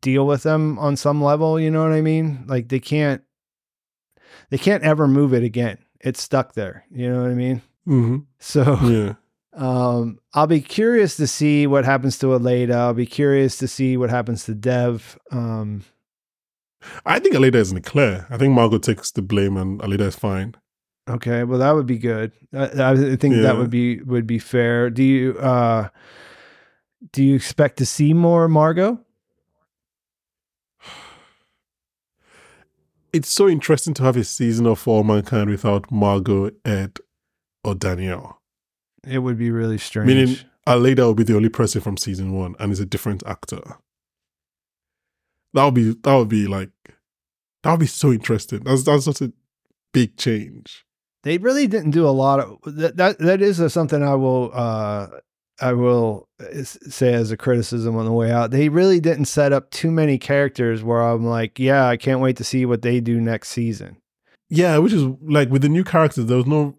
deal with them on some level, you know what I mean? Like they can't they can't ever move it again. It's stuck there, you know what I mean? hmm So Yeah. um I'll be curious to see what happens to Aleida. I'll be curious to see what happens to Dev. Um I think Aleida is in the clear. I think Margot takes the blame and Aleida is fine. Okay, well that would be good. I, I think Yeah. that would be would be fair. Do you uh do you expect to see more Margot? It's so interesting to have a season of All Mankind without Margot, Ed, or Danielle. It would be really strange. Meaning Aleida will be the only person from season one and is a different actor. That would be that would be like that would be so interesting. That's that's such a big change. They really didn't do a lot of that. That, that is a, something I will uh I will say as a criticism on the way out. They really didn't set up too many characters where I'm like, yeah, I can't wait to see what they do next season. Yeah, which is like with the new characters, there was no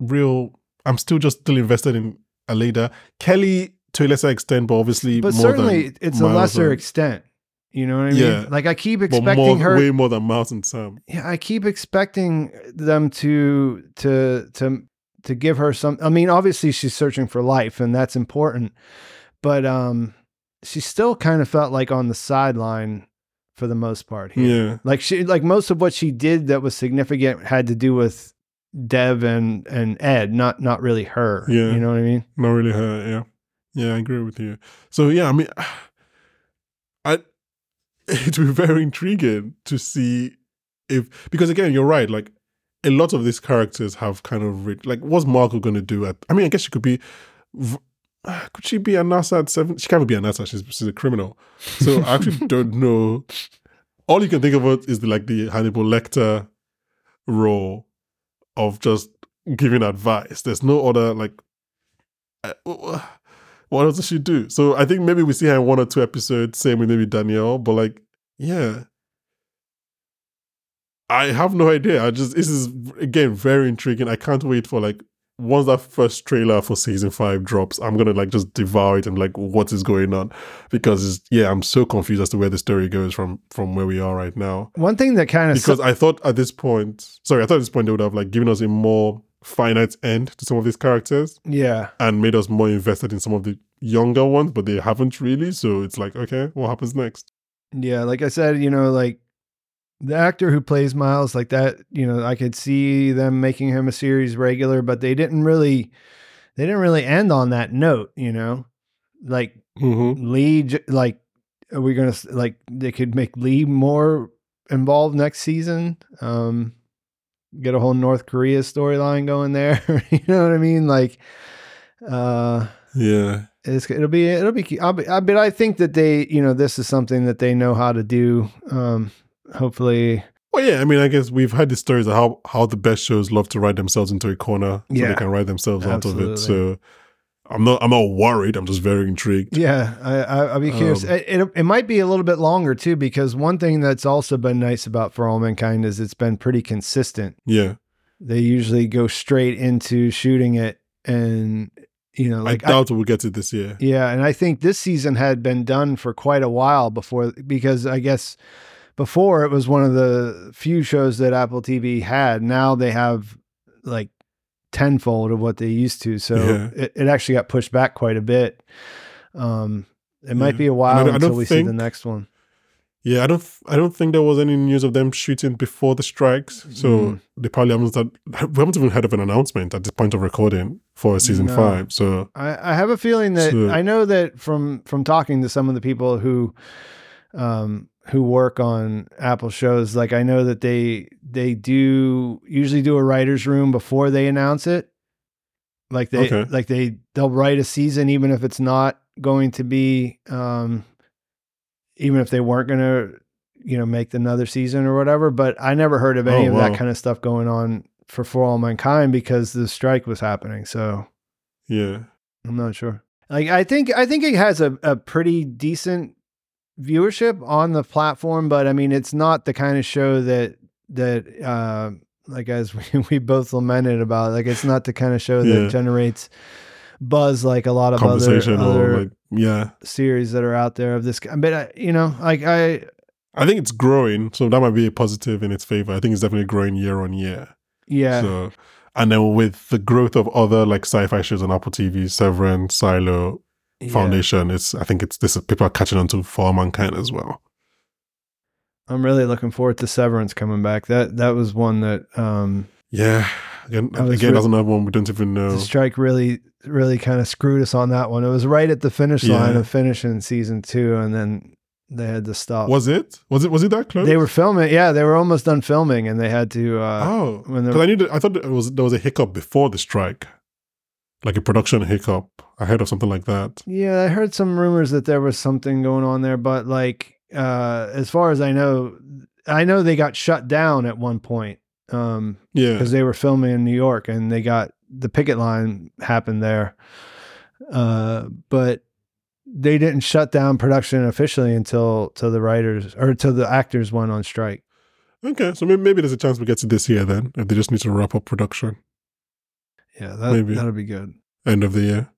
real. I'm still just still invested in Aleida. Kelly to a lesser extent, but obviously, But certainly, it's a lesser and- extent. You know what I mean? Yeah. Like I keep expecting more, her. way more than Miles and Sam. yeah, I keep expecting them to to to to give her some. I mean, obviously she's searching for life, and that's important. But um, she still kind of felt like on the sideline for the most part. Here. Yeah, Like she, like most of what she did that was significant had to do with Dev and and Ed, not not really her. Yeah. you know what I mean? not really her. Yeah, yeah, I agree with you. So yeah, I mean, it would be very intriguing to see if because again, you're right. Like a lot of these characters have kind of re- like what's Margot going to do at? I mean, I guess she could be. v- Could she be a NASA at seven? She can't be a NASA. She's she's a criminal. So I actually don't know. All you can think about is the like the Hannibal Lecter role of just giving advice. There's no other like. uh, What else does she do? So I think maybe we see her in one or two episodes. Same with maybe Danielle, but like, yeah. I have no idea. I just this is again very intriguing. I can't wait for like once that first trailer for season five drops, I'm gonna like just devour it and like what is going on because it's, yeah, I'm so confused as to where the story goes from from where we are right now. One thing that kind of Because I thought at this point, sorry, I thought at this point they would have like given us a more finite end to some of these characters yeah, and made us more invested in some of the younger ones, but they haven't really. So it's like, okay, what happens next? Yeah, like I said, you know, like the actor who plays Miles, like that, you know, I could see them making him a series regular, but they didn't really, they didn't really end on that note, you know, like Mm-hmm. Lee, like, are we gonna s- like they could make Lee more involved next season? Um, get a whole North Korea storyline going there. you know what I mean? Like, uh, Yeah. it's it'll be it'll be I'll be I but I think that they you know this is something that they know how to do. Um, hopefully, Well, yeah. I mean, I guess we've had the stories of how how the best shows love to write themselves into a corner so Yeah. they can write themselves out of it. So I'm not I'm not worried. I'm just very intrigued. yeah, I, I I'll be curious. Um, it, it it might be a little bit longer too because one thing that's also been nice about For All Mankind is it's been pretty consistent. Yeah. They usually go straight into shooting it, and you know, like I doubt we'll get it this year. Yeah, and I think this season had been done for quite a while before because I guess before it was one of the few shows that Apple TV had. Now they have like tenfold of what they used to. So Yeah. it, it actually got pushed back quite a bit. Um, it might be a while I don't- until we see the next one. Yeah, I don't. I don't think there was any news of them shooting before the strikes, so Mm. they probably haven't. Started, we haven't even heard of an announcement at this point of recording for season No. five. So I, I have a feeling that So- I know that from from talking to some of the people who um who work on Apple shows, like I know that they they do usually do a writer's room before they announce it. Like they Okay. like they they'll write a season even if it's not going to be um even if they weren't gonna, you know, make another season or whatever. But I never heard of any Oh, of that kind of stuff going on for For All Mankind because the strike was happening. So yeah, I'm not sure. Like I think I think it has a, a pretty decent viewership on the platform, but I mean it's not the kind of show that that uh like as we, we both lamented about, like it's not the kind of show that Yeah. generates buzz like a lot of other, other like yeah. series that are out there of this. But I, you know, like I I think it's growing, so that might be a positive in its favor. I think it's definitely growing year on year. yeah So, and then with the growth of other like sci-fi shows on Apple TV, Severance, Silo, yeah. Foundation, it's I think it's this people are catching on to For All Mankind as well. I'm really looking forward to Severance coming back. That that was one that um Yeah, again, again, re- that's another one we don't even know. the strike really really kind of screwed us on that one. It was right at the finish line Yeah. of finishing season two, and then they had to stop. Was it? Was it? Was it that close? they were filming? Yeah, they were almost done filming, and they had to. Uh, oh, when the- because I knew that, I thought it was there was a hiccup before the strike, like a production hiccup. I heard of something like that. Yeah, I heard some rumors that there was something going on there, but like uh, as far as I know, I know they got shut down at one point. Um, Yeah, because they were filming in New York and they got the picket line happened there. Uh, but they didn't shut down production officially until till the writers or till the actors went on strike. okay. So maybe, maybe there's a chance we get to this year then, if they just need to wrap up production Yeah, that Maybe. that'll be good. end of the year.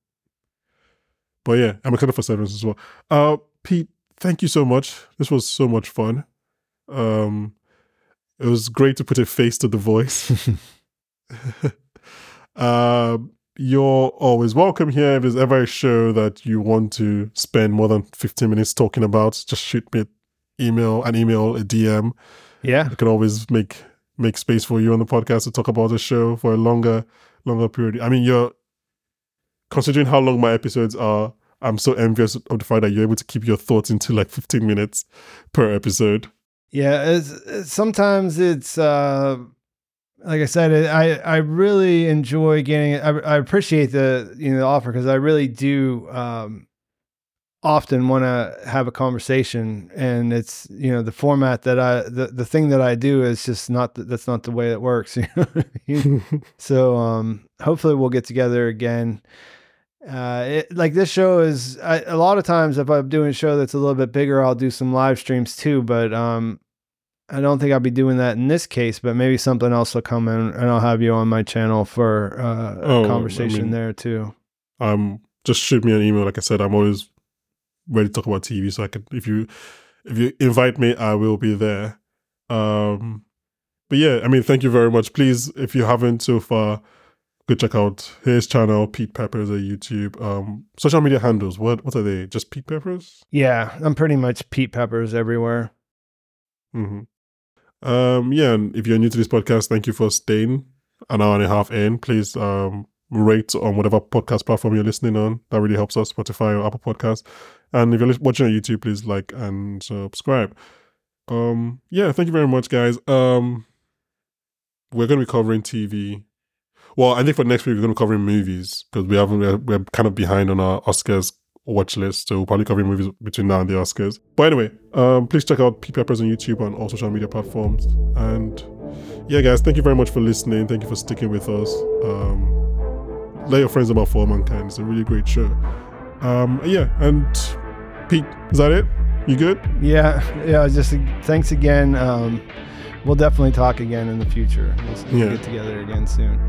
But yeah, I'm excited for Severance as well. Uh, Pete, thank you so much. This was so much fun. Um, it was great to put a face to the voice. um, you're always welcome here. If there's ever a show that you want to spend more than 15 minutes talking about, just shoot me an email, an email, a DM. yeah, I can always make make space for you on the podcast to talk about the show for a longer longer period. I mean, you're considering how long my episodes are. I'm so envious of the fact that you're able to keep your thoughts into like 15 minutes per episode. yeah. It's, sometimes it's uh, like I said, I I really enjoy getting. I, I appreciate the you know the offer because I really do. Um, often want to have a conversation and it's you know the format that i the, the thing that i do is just not th- that's not the way it works you know I mean? so um hopefully we'll get together again uh it, like this show is I, a lot of times if i'm doing a show that's a little bit bigger i'll do some live streams too but um i don't think i'll be doing that in this case but maybe something else will come in and i'll have you on my channel for uh, Oh, a I conversation mean- there too um, just shoot me an email. Like I said, I'm always ready to talk about TV. So I can, if you if you invite me, I will be there. Um, but yeah, I mean, thank you very much. Please, if you haven't so far, go check out his channel, Pete Peppers, on YouTube. Um, social media handles. What what are they? Just Pete Peppers. yeah i'm pretty much pete peppers everywhere hmm Um, yeah, and if you're new to this podcast, thank you for staying an hour and a half in. Please um, rate on whatever podcast platform you're listening on. That really helps us, Spotify or Apple Podcasts. And if you're watching on YouTube, please like and subscribe. Um, yeah, thank you very much, guys. Um, we're going to be covering TV. Well, I think for next week we're going to be covering movies because we haven't. We're, we're kind of behind on our Oscars watch list, so we'll probably cover movies between now and the Oscars. But anyway, um, please check out P on YouTube and all social media platforms. And yeah, guys, thank you very much for listening. Thank you for sticking with us. Um, let your friends about For Mankind. It's a really great show. Um, yeah, and Pete, is that it? You good? Yeah, yeah. Just thanks again. Um, we'll definitely talk again in the future. We'll, Yeah. get together again soon.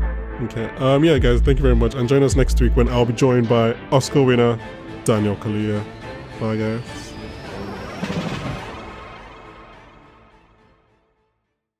Okay. Um, yeah, guys, thank you very much. And join us next week when I'll be joined by Oscar winner Daniel Kaluuya. Bye, guys.